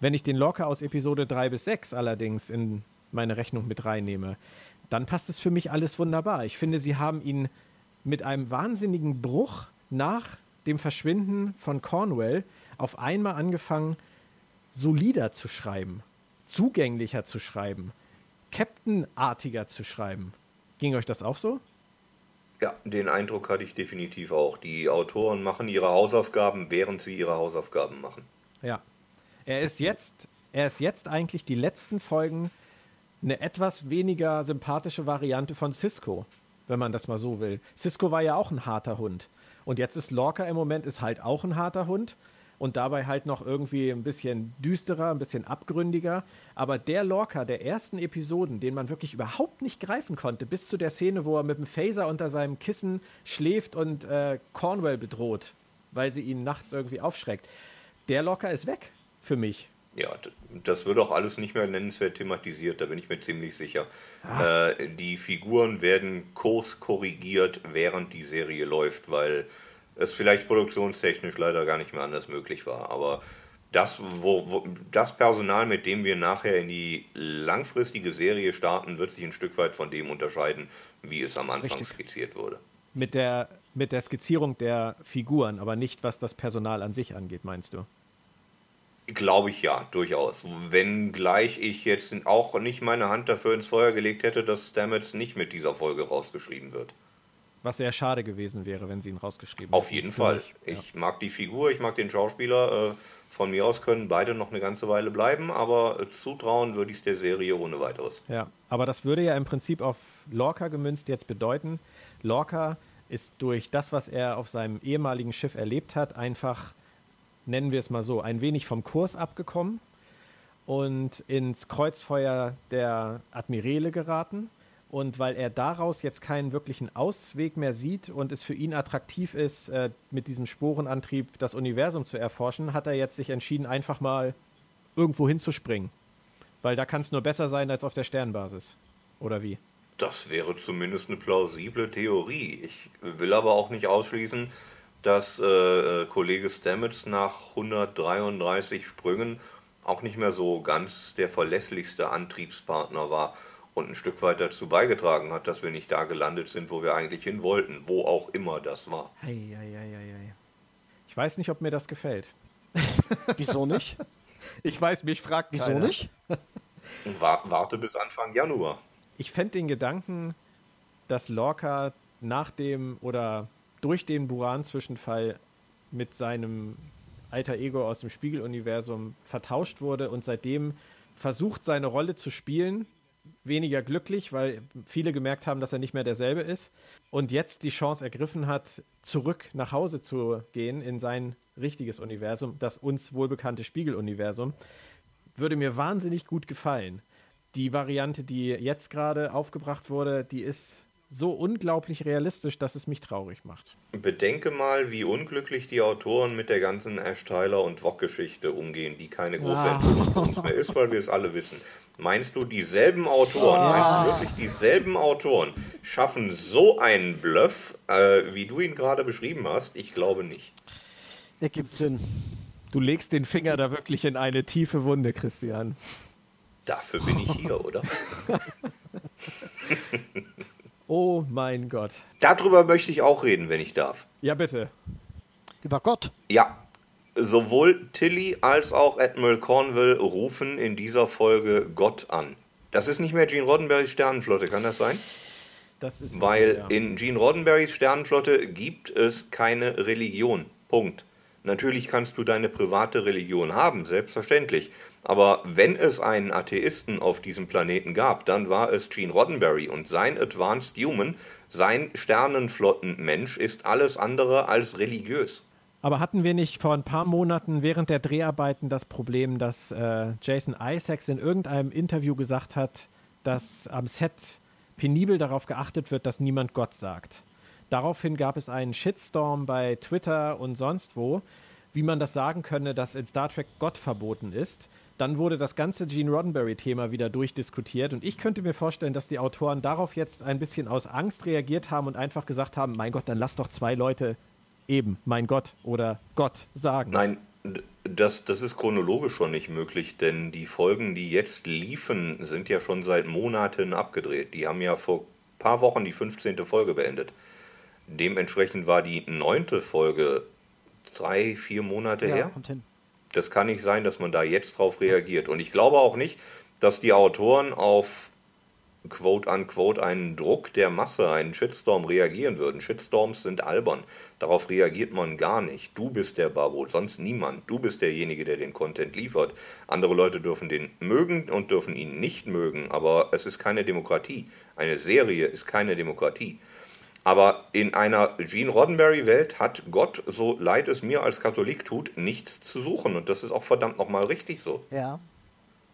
S1: Wenn ich den Lorca aus Episode 3 bis 6 allerdings in meine Rechnung mit reinnehme, dann passt es für mich alles wunderbar. Ich finde, sie haben ihn mit einem wahnsinnigen Bruch nach dem Verschwinden von Cornwell auf einmal angefangen, solider zu schreiben, zugänglicher zu schreiben, Captain-artiger zu schreiben. Ging euch das auch so?
S3: Ja, den Eindruck hatte ich definitiv auch. Die Autoren machen ihre Hausaufgaben, während sie ihre Hausaufgaben machen.
S1: Ja. Er ist jetzt, er ist jetzt eigentlich die letzten Folgen eine etwas weniger sympathische Variante von Cisco. wenn man das mal so will. Cisco war ja auch ein harter Hund. Und jetzt ist Lorca im Moment ist halt auch ein harter Hund und dabei halt noch irgendwie ein bisschen düsterer, ein bisschen abgründiger. Aber der Lorca der ersten Episoden, den man wirklich überhaupt nicht greifen konnte, bis zu der Szene, wo er mit dem Phaser unter seinem Kissen schläft und äh, Cornwell bedroht, weil sie ihn nachts irgendwie aufschreckt, der Lorca ist weg für mich.
S3: Ja, das wird auch alles nicht mehr nennenswert thematisiert, da bin ich mir ziemlich sicher. Ah. Äh, die Figuren werden kurskorrigiert, während die Serie läuft, weil es vielleicht produktionstechnisch leider gar nicht mehr anders möglich war. Aber das, wo, wo, das Personal, mit dem wir nachher in die langfristige Serie starten, wird sich ein Stück weit von dem unterscheiden, wie es am Anfang Richtig. skizziert wurde.
S1: Mit der, mit der Skizzierung der Figuren, aber nicht was das Personal an sich angeht, meinst du?
S3: Glaube ich ja, durchaus. Wenngleich ich jetzt auch nicht meine Hand dafür ins Feuer gelegt hätte, dass Stamets nicht mit dieser Folge rausgeschrieben wird.
S1: Was sehr schade gewesen wäre, wenn sie ihn rausgeschrieben hätten.
S3: Auf jeden Fall. Ich, mag die Figur, ich mag den Schauspieler. Äh, von mir aus können beide noch eine ganze Weile bleiben, aber zutrauen würde ich es der Serie ohne weiteres.
S1: Ja, aber das würde ja im Prinzip auf Lorca gemünzt jetzt bedeuten, Lorca ist durch das, was er auf seinem ehemaligen Schiff erlebt hat, einfach nennen wir es mal so, ein wenig vom Kurs abgekommen und ins Kreuzfeuer der Admirale geraten. Und weil er daraus jetzt keinen wirklichen Ausweg mehr sieht und es für ihn attraktiv ist, äh, mit diesem Sporenantrieb das Universum zu erforschen, hat er jetzt sich entschieden, einfach mal irgendwo hinzuspringen. Weil da kann es nur besser sein als auf der Sternbasis. Oder wie?
S3: Das wäre zumindest eine plausible Theorie. Ich will aber auch nicht ausschließen, dass äh, äh, Kollege Stamets nach 133 Sprüngen auch nicht mehr so ganz der verlässlichste Antriebspartner war und ein Stück weit dazu beigetragen hat, dass wir nicht da gelandet sind, wo wir eigentlich hin wollten, wo auch immer das war.
S1: Ei, ei, ei, ich weiß nicht, ob mir das gefällt.
S2: Wieso nicht? [laughs]
S1: Ich weiß, mich fragt
S2: Wieso keiner. nicht?
S3: Warte bis Anfang Januar.
S1: Ich fände den Gedanken, dass Lorca nach dem oder durch den Buran-Zwischenfall mit seinem alter Ego aus dem Spiegeluniversum vertauscht wurde und seitdem versucht, seine Rolle zu spielen. Weniger glücklich, weil viele gemerkt haben, dass er nicht mehr derselbe ist. Und jetzt die Chance ergriffen hat, zurück nach Hause zu gehen in sein richtiges Universum, das uns wohlbekannte Spiegeluniversum. Würde mir wahnsinnig gut gefallen. Die Variante, die jetzt gerade aufgebracht wurde, die ist so unglaublich realistisch, dass es mich traurig macht.
S3: Bedenke mal, wie unglücklich die Autoren mit der ganzen Ash Tyler und Wok-Geschichte umgehen, die keine große für uns mehr ist, weil wir es alle wissen. Meinst du, dieselben Autoren, oh. meinst du wirklich, dieselben Autoren schaffen so einen Bluff, äh, wie du ihn gerade beschrieben hast? Ich glaube nicht.
S2: Ergibt Sinn.
S1: Du legst den Finger da wirklich in eine tiefe Wunde, Christian.
S3: Dafür bin ich hier, oder? [laughs]
S1: Oh mein Gott.
S3: Darüber möchte ich auch reden, wenn ich darf.
S1: Ja, bitte.
S2: Über Gott.
S3: Ja. Sowohl Tilly als auch Admiral Cornwall rufen in dieser Folge Gott an. Das ist nicht mehr Gene Roddenberrys Sternenflotte, kann das sein?
S1: Das ist
S3: Weil ja. in Gene Roddenberrys Sternenflotte gibt es keine Religion. Punkt. Natürlich kannst du deine private Religion haben, selbstverständlich. Aber wenn es einen Atheisten auf diesem Planeten gab, dann war es Gene Roddenberry und sein Advanced Human, sein Sternenflottenmensch ist alles andere als religiös.
S1: Aber hatten wir nicht vor ein paar Monaten während der Dreharbeiten das Problem, dass äh, Jason Isaacs in irgendeinem Interview gesagt hat, dass am Set penibel darauf geachtet wird, dass niemand Gott sagt? Daraufhin gab es einen Shitstorm bei Twitter und sonst wo, wie man das sagen könne, dass in Star Trek Gott verboten ist. Dann wurde das ganze Gene Roddenberry-Thema wieder durchdiskutiert und ich könnte mir vorstellen, dass die Autoren darauf jetzt ein bisschen aus Angst reagiert haben und einfach gesagt haben: Mein Gott, dann lass doch zwei Leute eben mein Gott oder Gott sagen.
S3: Nein, das, das ist chronologisch schon nicht möglich, denn die Folgen, die jetzt liefen, sind ja schon seit Monaten abgedreht. Die haben ja vor ein paar Wochen die 15. Folge beendet. Dementsprechend war die neunte Folge drei, vier Monate ja, her. Kommt hin. Das kann nicht sein, dass man da jetzt drauf reagiert. Und ich glaube auch nicht, dass die Autoren auf quote unquote einen Druck der Masse, einen Shitstorm reagieren würden. Shitstorms sind albern. Darauf reagiert man gar nicht. Du bist der Babo, sonst niemand. Du bist derjenige, der den Content liefert. Andere Leute dürfen den mögen und dürfen ihn nicht mögen, aber es ist keine Demokratie. Eine Serie ist keine Demokratie. Aber in einer Gene Roddenberry-Welt hat Gott, so leid es mir als Katholik tut, nichts zu suchen. Und das ist auch verdammt nochmal richtig so.
S2: Ja.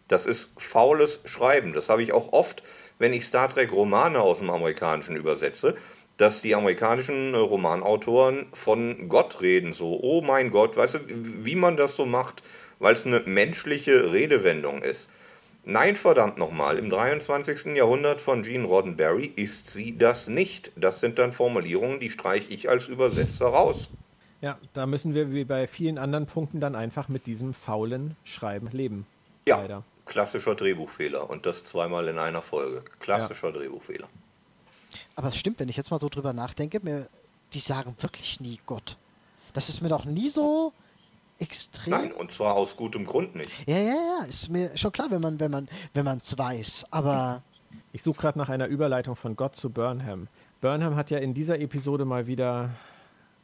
S3: Das ist faules Schreiben. Das habe ich auch oft, wenn ich Star Trek-Romane aus dem Amerikanischen übersetze, dass die amerikanischen Romanautoren von Gott reden. So, oh mein Gott, weißt du, wie man das so macht, weil es eine menschliche Redewendung ist. Nein, verdammt nochmal, im 23. Jahrhundert von Gene Roddenberry ist sie das nicht. Das sind dann Formulierungen, die streiche ich als Übersetzer raus.
S1: Ja, da müssen wir wie bei vielen anderen Punkten dann einfach mit diesem faulen Schreiben leben.
S3: Ja, Leider. klassischer Drehbuchfehler und das zweimal in einer Folge. Klassischer ja. Drehbuchfehler.
S2: Aber es stimmt, wenn ich jetzt mal so drüber nachdenke, mir, die sagen wirklich nie Gott. Das ist mir doch nie so extrem.
S3: Nein, und zwar aus gutem Grund nicht.
S2: Ja, ja, ja, ist mir schon klar, wenn man wenn man wenn man es weiß, aber
S1: ich suche gerade nach einer Überleitung von Gott zu Burnham. Burnham hat ja in dieser Episode mal wieder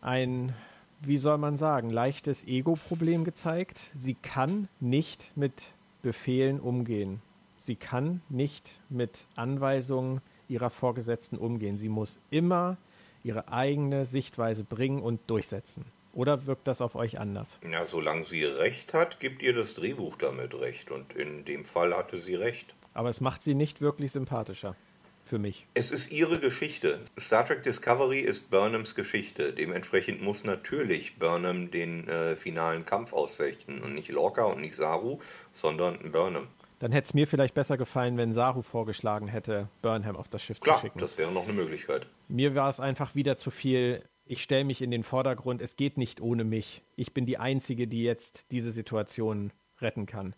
S1: ein wie soll man sagen, leichtes Ego-Problem gezeigt. Sie kann nicht mit Befehlen umgehen. Sie kann nicht mit Anweisungen ihrer Vorgesetzten umgehen. Sie muss immer ihre eigene Sichtweise bringen und durchsetzen. Oder wirkt das auf euch anders?
S3: Ja, solange sie recht hat, gibt ihr das Drehbuch damit recht. Und in dem Fall hatte sie recht.
S1: Aber es macht sie nicht wirklich sympathischer. Für mich.
S3: Es ist ihre Geschichte. Star Trek Discovery ist Burnhams Geschichte. Dementsprechend muss natürlich Burnham den äh, finalen Kampf ausfechten. Und nicht Lorca und nicht Saru, sondern Burnham.
S1: Dann hätte es mir vielleicht besser gefallen, wenn Saru vorgeschlagen hätte, Burnham auf das Schiff
S3: Klar,
S1: zu schicken.
S3: Klar, das wäre noch eine Möglichkeit.
S1: Mir war es einfach wieder zu viel ich stelle mich in den Vordergrund, es geht nicht ohne mich. Ich bin die Einzige, die jetzt diese Situation retten kann.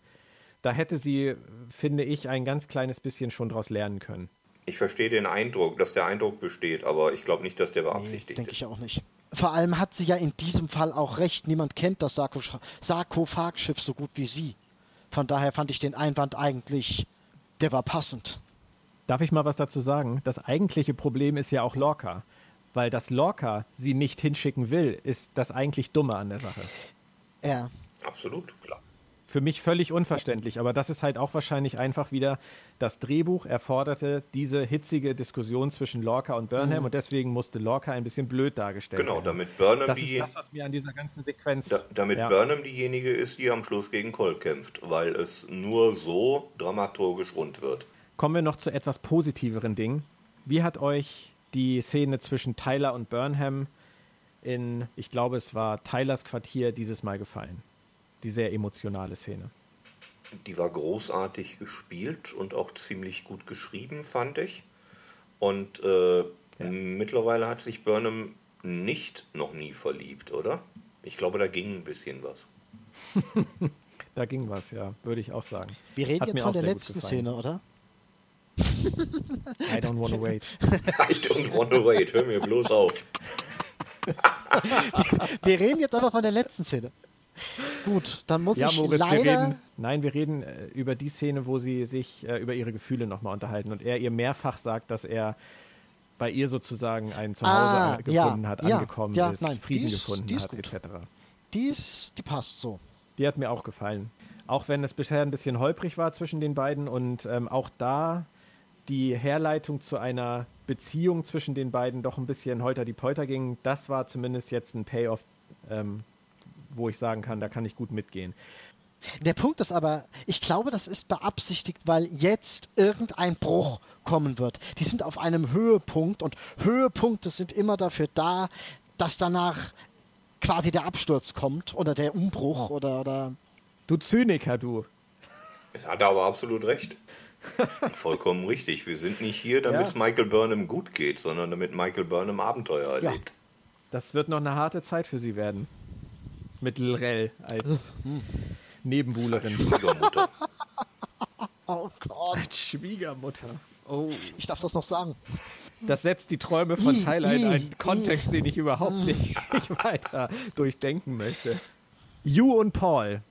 S1: Da hätte sie, finde ich, ein ganz kleines bisschen schon daraus lernen können.
S3: Ich verstehe den Eindruck, dass der Eindruck besteht, aber ich glaube nicht, dass der beabsichtigt nee,
S2: denke ich auch nicht. Vor allem hat sie ja in diesem Fall auch recht. Niemand kennt das Sarkophagschiff so gut wie sie. Von daher fand ich den Einwand eigentlich, der war passend.
S1: Darf ich mal was dazu sagen? Das eigentliche Problem ist ja auch Lorca weil das Lorca sie nicht hinschicken will, ist das eigentlich Dumme an der Sache.
S2: Ja.
S3: Absolut, klar.
S1: Für mich völlig unverständlich, aber das ist halt auch wahrscheinlich einfach wieder, das Drehbuch erforderte diese hitzige Diskussion zwischen Lorca und Burnham mhm. und deswegen musste Lorca ein bisschen blöd dargestellt
S3: genau,
S1: werden.
S3: Genau, damit Burnham
S1: das ist das, was mir an dieser ganzen Sequenz...
S3: Da, damit ja. Burnham diejenige ist, die am Schluss gegen Colt kämpft, weil es nur so dramaturgisch rund wird.
S1: Kommen wir noch zu etwas positiveren Dingen. Wie hat euch die Szene zwischen Tyler und Burnham in, ich glaube, es war Tylers Quartier dieses Mal gefallen. Die sehr emotionale Szene.
S3: Die war großartig gespielt und auch ziemlich gut geschrieben, fand ich. Und äh, ja. mittlerweile hat sich Burnham nicht noch nie verliebt, oder? Ich glaube, da ging ein bisschen was. [laughs]
S1: da ging was, ja, würde ich auch sagen.
S2: Wir reden Hat jetzt von der letzten Szene, oder?
S1: I don't wanna wait. [laughs]
S3: I don't wanna wait. Hör mir bloß auf. [laughs]
S2: wir reden jetzt aber von der letzten Szene. Gut, dann muss
S1: ja,
S2: ich
S1: Moritz,
S2: leider...
S1: Wir reden, nein, wir reden äh, über die Szene, wo sie sich äh, über ihre Gefühle nochmal unterhalten und er ihr mehrfach sagt, dass er bei ihr sozusagen ein Zuhause ah, gefunden ja, hat, ja, angekommen ja, ist, nein, Frieden ist, gefunden hat, etc.
S2: Die, ist, die passt so.
S1: Die hat mir auch gefallen. Auch wenn es bisher ein bisschen holprig war zwischen den beiden und ähm, auch da die Herleitung zu einer Beziehung zwischen den beiden doch ein bisschen holter die Polter ging, das war zumindest jetzt ein Payoff, ähm, wo ich sagen kann, da kann ich gut mitgehen.
S2: Der Punkt ist aber, ich glaube, das ist beabsichtigt, weil jetzt irgendein Bruch kommen wird. Die sind auf einem Höhepunkt und Höhepunkte sind immer dafür da, dass danach quasi der Absturz kommt oder der Umbruch oder. oder
S1: du Zyniker, du.
S3: Hat aber absolut recht. Vollkommen richtig. Wir sind nicht hier, damit es Michael Burnham gut geht, sondern damit Michael Burnham Abenteuer erlebt. Ja.
S1: Das wird noch eine harte Zeit für sie werden. Mit Lrell als Nebenbuhlerin. Als
S3: Schwiegermutter. [laughs]
S2: oh Gott.
S1: Als Schwiegermutter. Oh.
S2: Ich darf das noch sagen.
S1: Das setzt die Träume von Tyler in einen Kontext, den ich überhaupt nicht [laughs] weiter durchdenken möchte. You und Paul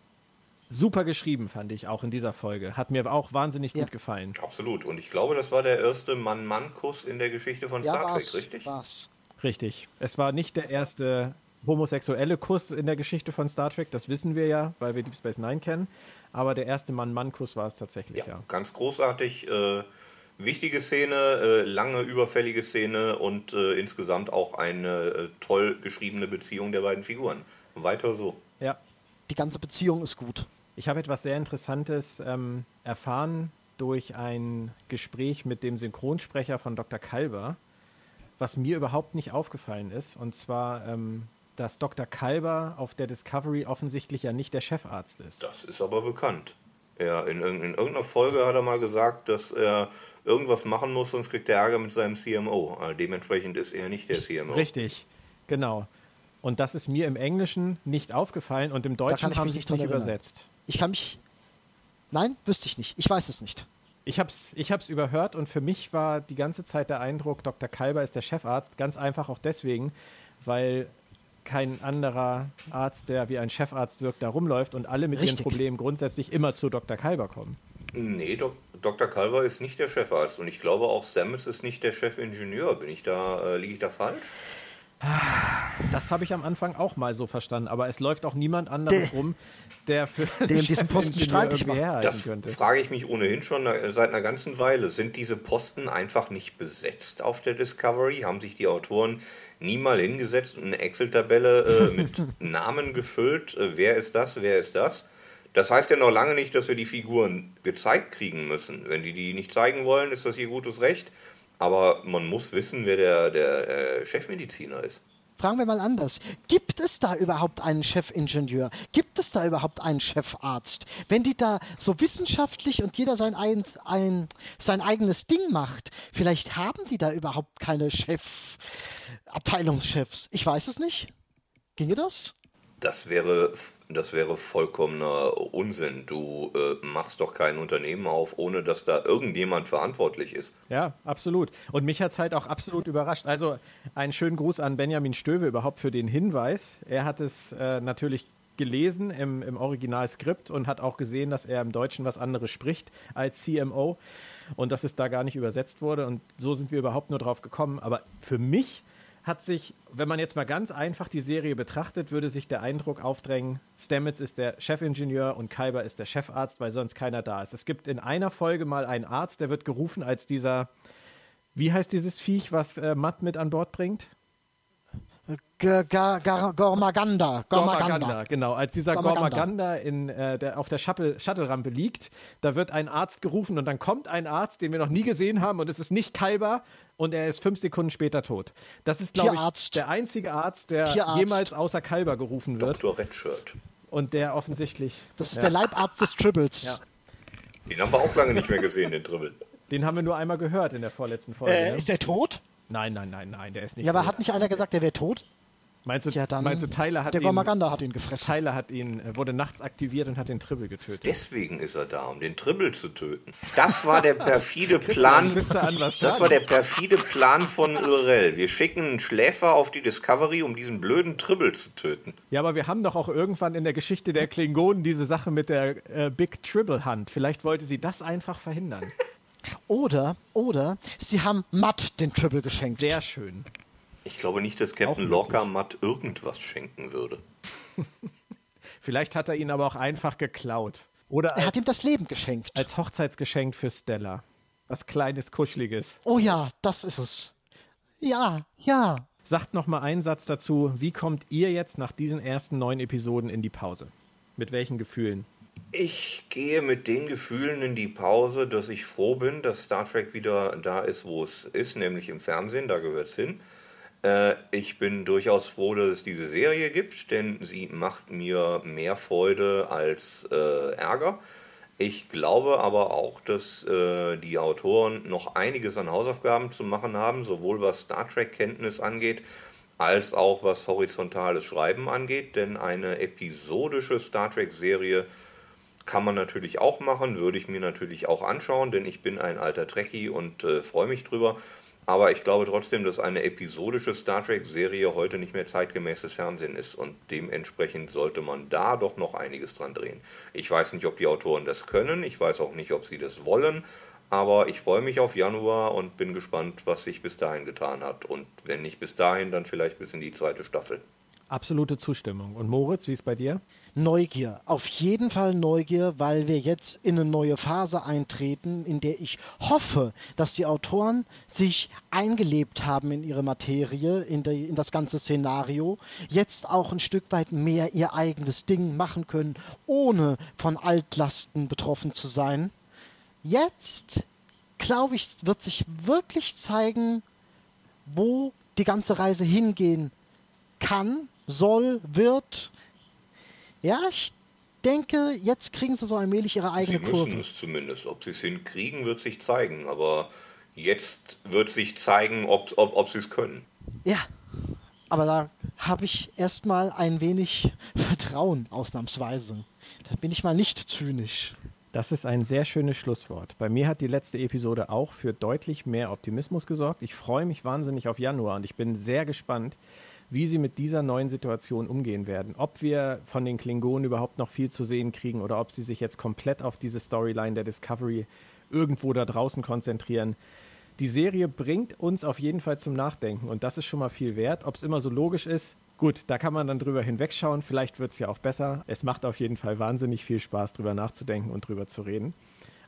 S1: super geschrieben, fand ich auch in dieser Folge. Hat mir auch wahnsinnig
S2: Ja.
S1: gut gefallen.
S3: Absolut. Und ich glaube, das war der erste Mann-Mann-Kuss in der Geschichte von
S2: Ja,
S3: Star Trek,
S2: war's,
S3: richtig?
S2: war's.
S1: Richtig. Es war nicht der erste homosexuelle Kuss in der Geschichte von Star Trek, das wissen wir ja, weil wir Deep Space Nine kennen. Aber der erste Mann-Mann-Kuss war es tatsächlich,
S3: Ja,
S1: ja.
S3: ganz großartig. Äh, wichtige Szene, äh, lange überfällige Szene und äh, insgesamt auch eine äh, toll geschriebene Beziehung der beiden Figuren. Weiter so.
S1: Ja.
S2: Die ganze Beziehung ist gut.
S1: Ich habe etwas sehr Interessantes ähm, erfahren durch ein Gespräch mit dem Synchronsprecher von Dr. Kalber, was mir überhaupt nicht aufgefallen ist. Und zwar, ähm, dass Dr. Kalber auf der Discovery offensichtlich ja nicht der Chefarzt ist.
S3: Das ist aber bekannt. Ja, in, irg- in irgendeiner Folge hat er mal gesagt, dass er irgendwas machen muss, sonst kriegt er Ärger mit seinem CMO. Also dementsprechend ist er nicht der CMO.
S1: Richtig, genau. Und das ist mir im Englischen nicht aufgefallen und im Deutschen haben sie
S2: nicht
S1: es nicht
S2: erinnern.
S1: übersetzt.
S2: Ich kann mich. Nein, wüsste ich nicht. Ich weiß es nicht.
S1: Ich habe es ich hab's überhört und für mich war die ganze Zeit der Eindruck, Dr. Kalber ist der Chefarzt. Ganz einfach auch deswegen, weil kein anderer Arzt, der wie ein Chefarzt wirkt, da rumläuft und alle mit
S2: Richtig.
S1: ihren Problemen grundsätzlich immer zu Dr. Kalber kommen.
S3: Nee, Dok Dr. Calver ist nicht der Chefarzt und ich glaube auch Stamets ist nicht der Chefingenieur. Bin ich da, äh, liege ich da falsch?
S1: Das habe ich am Anfang auch mal so verstanden, aber es läuft auch niemand anderes
S2: Der-
S1: rum, der für [laughs]
S2: dem diesen Posten streitig
S1: herhalten
S3: Das
S1: könnte.
S3: frage ich mich ohnehin schon seit einer ganzen Weile. Sind diese Posten einfach nicht besetzt auf der Discovery? Haben sich die Autoren nie mal hingesetzt und eine Excel-Tabelle äh, [laughs] mit Namen gefüllt? Äh, wer ist das? Wer ist das? Das heißt ja noch lange nicht, dass wir die Figuren gezeigt kriegen müssen. Wenn die die nicht zeigen wollen, ist das ihr gutes Recht. Aber man muss wissen, wer der, der äh, Chefmediziner ist.
S2: Fragen wir mal anders. Gibt es da überhaupt einen Chefingenieur? Gibt es da überhaupt einen Chefarzt? Wenn die da so wissenschaftlich und jeder sein, ein, ein, sein eigenes Ding macht, vielleicht haben die da überhaupt keine Chef, Abteilungschefs. Ich weiß es nicht. Ginge das?
S3: Das wäre, das wäre vollkommener Unsinn. Du äh, machst doch kein Unternehmen auf, ohne dass da irgendjemand verantwortlich ist.
S1: Ja, absolut. Und mich hat es halt auch absolut überrascht. Also einen schönen Gruß an Benjamin Stöwe überhaupt für den Hinweis. Er hat es äh, natürlich gelesen im, im Originalskript und hat auch gesehen, dass er im Deutschen was anderes spricht als CMO und dass es da gar nicht übersetzt wurde. Und so sind wir überhaupt nur drauf gekommen. Aber für mich hat sich, wenn man jetzt mal ganz einfach die Serie betrachtet, würde sich der Eindruck aufdrängen, Stamets ist der Chefingenieur und Kyber ist der Chefarzt, weil sonst keiner da ist. Es gibt in einer Folge mal einen Arzt, der wird gerufen als dieser, wie heißt dieses Viech, was äh, Matt mit an Bord bringt?
S2: Gormaganda. Gormaganda.
S1: Gormaganda, genau. Als dieser
S2: Gormaganda.
S1: Gormaganda in, äh, der, auf der Shuttle- Shuttle-Rampe liegt, da wird ein Arzt gerufen und dann kommt ein Arzt, den wir noch nie gesehen haben und es ist nicht Kalber und er ist fünf Sekunden später tot. Das ist, glaube ich, der einzige Arzt, der
S2: Tierarzt.
S1: jemals außer Kalber gerufen wird
S3: Dr. Redshirt.
S1: und der offensichtlich,
S2: Das ist
S1: Ja.
S2: der Leibarzt des Tribbles.
S1: Ja.
S3: Den haben wir auch lange nicht mehr gesehen, den Dribbel.
S1: den haben wir nur einmal gehört in der vorletzten Folge.
S2: Äh,
S1: ne?
S2: ist der tot?
S1: Nein, nein, nein, nein, der ist nicht
S2: Ja, aber
S1: tot.
S2: hat nicht einer gesagt, der wäre tot?
S1: Meinst du,
S2: Ja, dann.
S1: meinst du Tyler hat
S2: der
S1: ihn,
S2: Gormaganda hat ihn gefressen.
S1: Tyler hat ihn, äh, wurde nachts aktiviert und hat den Tribble getötet.
S3: Deswegen ist er da, um den Dribbel zu töten. Das war der [laughs] perfide Plan. Das war der perfide Plan von Lorel. Wir schicken einen Schläfer auf die Discovery, um diesen blöden Dribbel zu töten.
S1: Ja, aber wir haben doch auch irgendwann in der Geschichte der Klingonen diese Sache mit der äh, Big Tribble Hand. Vielleicht wollte sie das einfach verhindern. [laughs]
S2: Oder, oder, sie haben Matt den Tribble geschenkt.
S1: Sehr schön.
S3: Ich glaube nicht, dass Captain Lorca Matt irgendwas schenken würde. [laughs]
S1: Vielleicht hat er ihn aber auch einfach geklaut. Oder
S2: er
S1: als,
S2: hat ihm das Leben geschenkt.
S1: als Hochzeitsgeschenk für Stella. Was Kleines, Kuscheliges.
S2: Oh ja, das ist es. Ja, ja.
S1: Sagt noch mal einen Satz dazu. Wie kommt ihr jetzt nach diesen ersten neun Episoden in die Pause? Mit welchen Gefühlen?
S3: Ich gehe mit den Gefühlen in die Pause, dass ich froh bin, dass Star Trek wieder da ist, wo es ist, nämlich im Fernsehen, da gehört es hin. Äh, ich bin durchaus froh, dass es diese Serie gibt, denn sie macht mir mehr Freude als äh, Ärger. Ich glaube aber auch, dass äh, die Autoren noch einiges an Hausaufgaben zu machen haben, sowohl was Star Trek-Kenntnis angeht, als auch was horizontales Schreiben angeht, denn eine episodische Star Trek-Serie kann man natürlich auch machen, würde ich mir natürlich auch anschauen, denn ich bin ein alter Trekkie und äh, freue mich drüber. Aber ich glaube trotzdem, dass eine episodische Star Trek-Serie heute nicht mehr zeitgemäßes Fernsehen ist und dementsprechend sollte man da doch noch einiges dran drehen. Ich weiß nicht, ob die Autoren das können, ich weiß auch nicht, ob sie das wollen, aber ich freue mich auf Januar und bin gespannt, was sich bis dahin getan hat. Und wenn nicht bis dahin, dann vielleicht bis in die zweite Staffel.
S1: Absolute Zustimmung. Und Moritz, wie ist bei dir?
S2: Neugier, auf jeden Fall Neugier, weil wir jetzt in eine neue Phase eintreten, in der ich hoffe, dass die Autoren sich eingelebt haben in ihre Materie, in, die, in das ganze Szenario, jetzt auch ein Stück weit mehr ihr eigenes Ding machen können, ohne von Altlasten betroffen zu sein. Jetzt, glaube ich, wird sich wirklich zeigen, wo die ganze Reise hingehen kann, soll, wird ja, ich denke, jetzt kriegen sie so allmählich ihre eigene
S3: sie
S2: Kurve.
S3: Sie müssen es zumindest. Ob sie es hinkriegen, wird sich zeigen. Aber jetzt wird sich zeigen, ob, ob, ob sie es können.
S2: Ja, aber da habe ich erstmal ein wenig Vertrauen, ausnahmsweise. Da bin ich mal nicht zynisch.
S1: Das ist ein sehr schönes Schlusswort. Bei mir hat die letzte Episode auch für deutlich mehr Optimismus gesorgt. Ich freue mich wahnsinnig auf Januar und ich bin sehr gespannt, wie sie mit dieser neuen Situation umgehen werden. Ob wir von den Klingonen überhaupt noch viel zu sehen kriegen oder ob sie sich jetzt komplett auf diese Storyline der Discovery irgendwo da draußen konzentrieren. Die Serie bringt uns auf jeden Fall zum Nachdenken und das ist schon mal viel wert. Ob es immer so logisch ist, gut, da kann man dann drüber hinwegschauen. Vielleicht wird es ja auch besser. Es macht auf jeden Fall wahnsinnig viel Spaß, drüber nachzudenken und drüber zu reden.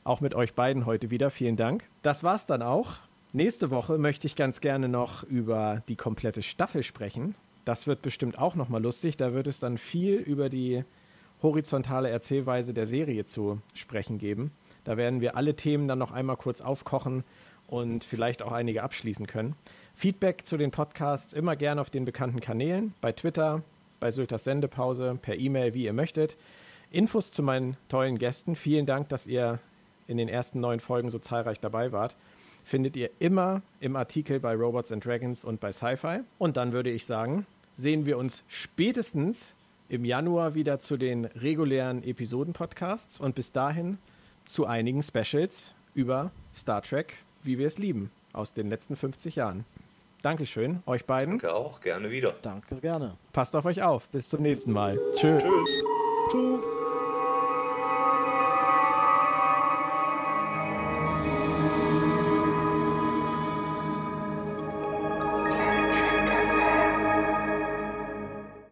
S1: Auch mit euch beiden heute wieder. Vielen Dank. Das war's dann auch. Nächste Woche möchte ich ganz gerne noch über die komplette Staffel sprechen. Das wird bestimmt auch nochmal lustig. Da wird es dann viel über die horizontale Erzählweise der Serie zu sprechen geben. Da werden wir alle Themen dann noch einmal kurz aufkochen und vielleicht auch einige abschließen können. Feedback zu den Podcasts immer gerne auf den bekannten Kanälen, bei Twitter, bei Sylters Sendepause, per E-Mail, wie ihr möchtet. Infos zu meinen tollen Gästen. Vielen Dank, dass ihr in den ersten neun Folgen so zahlreich dabei wart findet ihr immer im Artikel bei Robots and Dragons und bei Sci-Fi. Und dann würde ich sagen, sehen wir uns spätestens im Januar wieder zu den regulären Episoden-Podcasts und bis dahin zu einigen Specials über Star Trek, wie wir es lieben, aus den letzten 50 Jahren. Dankeschön, euch beiden.
S3: Danke auch, gerne wieder.
S2: Danke, gerne.
S1: Passt auf euch auf. Bis zum nächsten Mal. Tschö.
S3: Tschüss.
S2: Tschüss.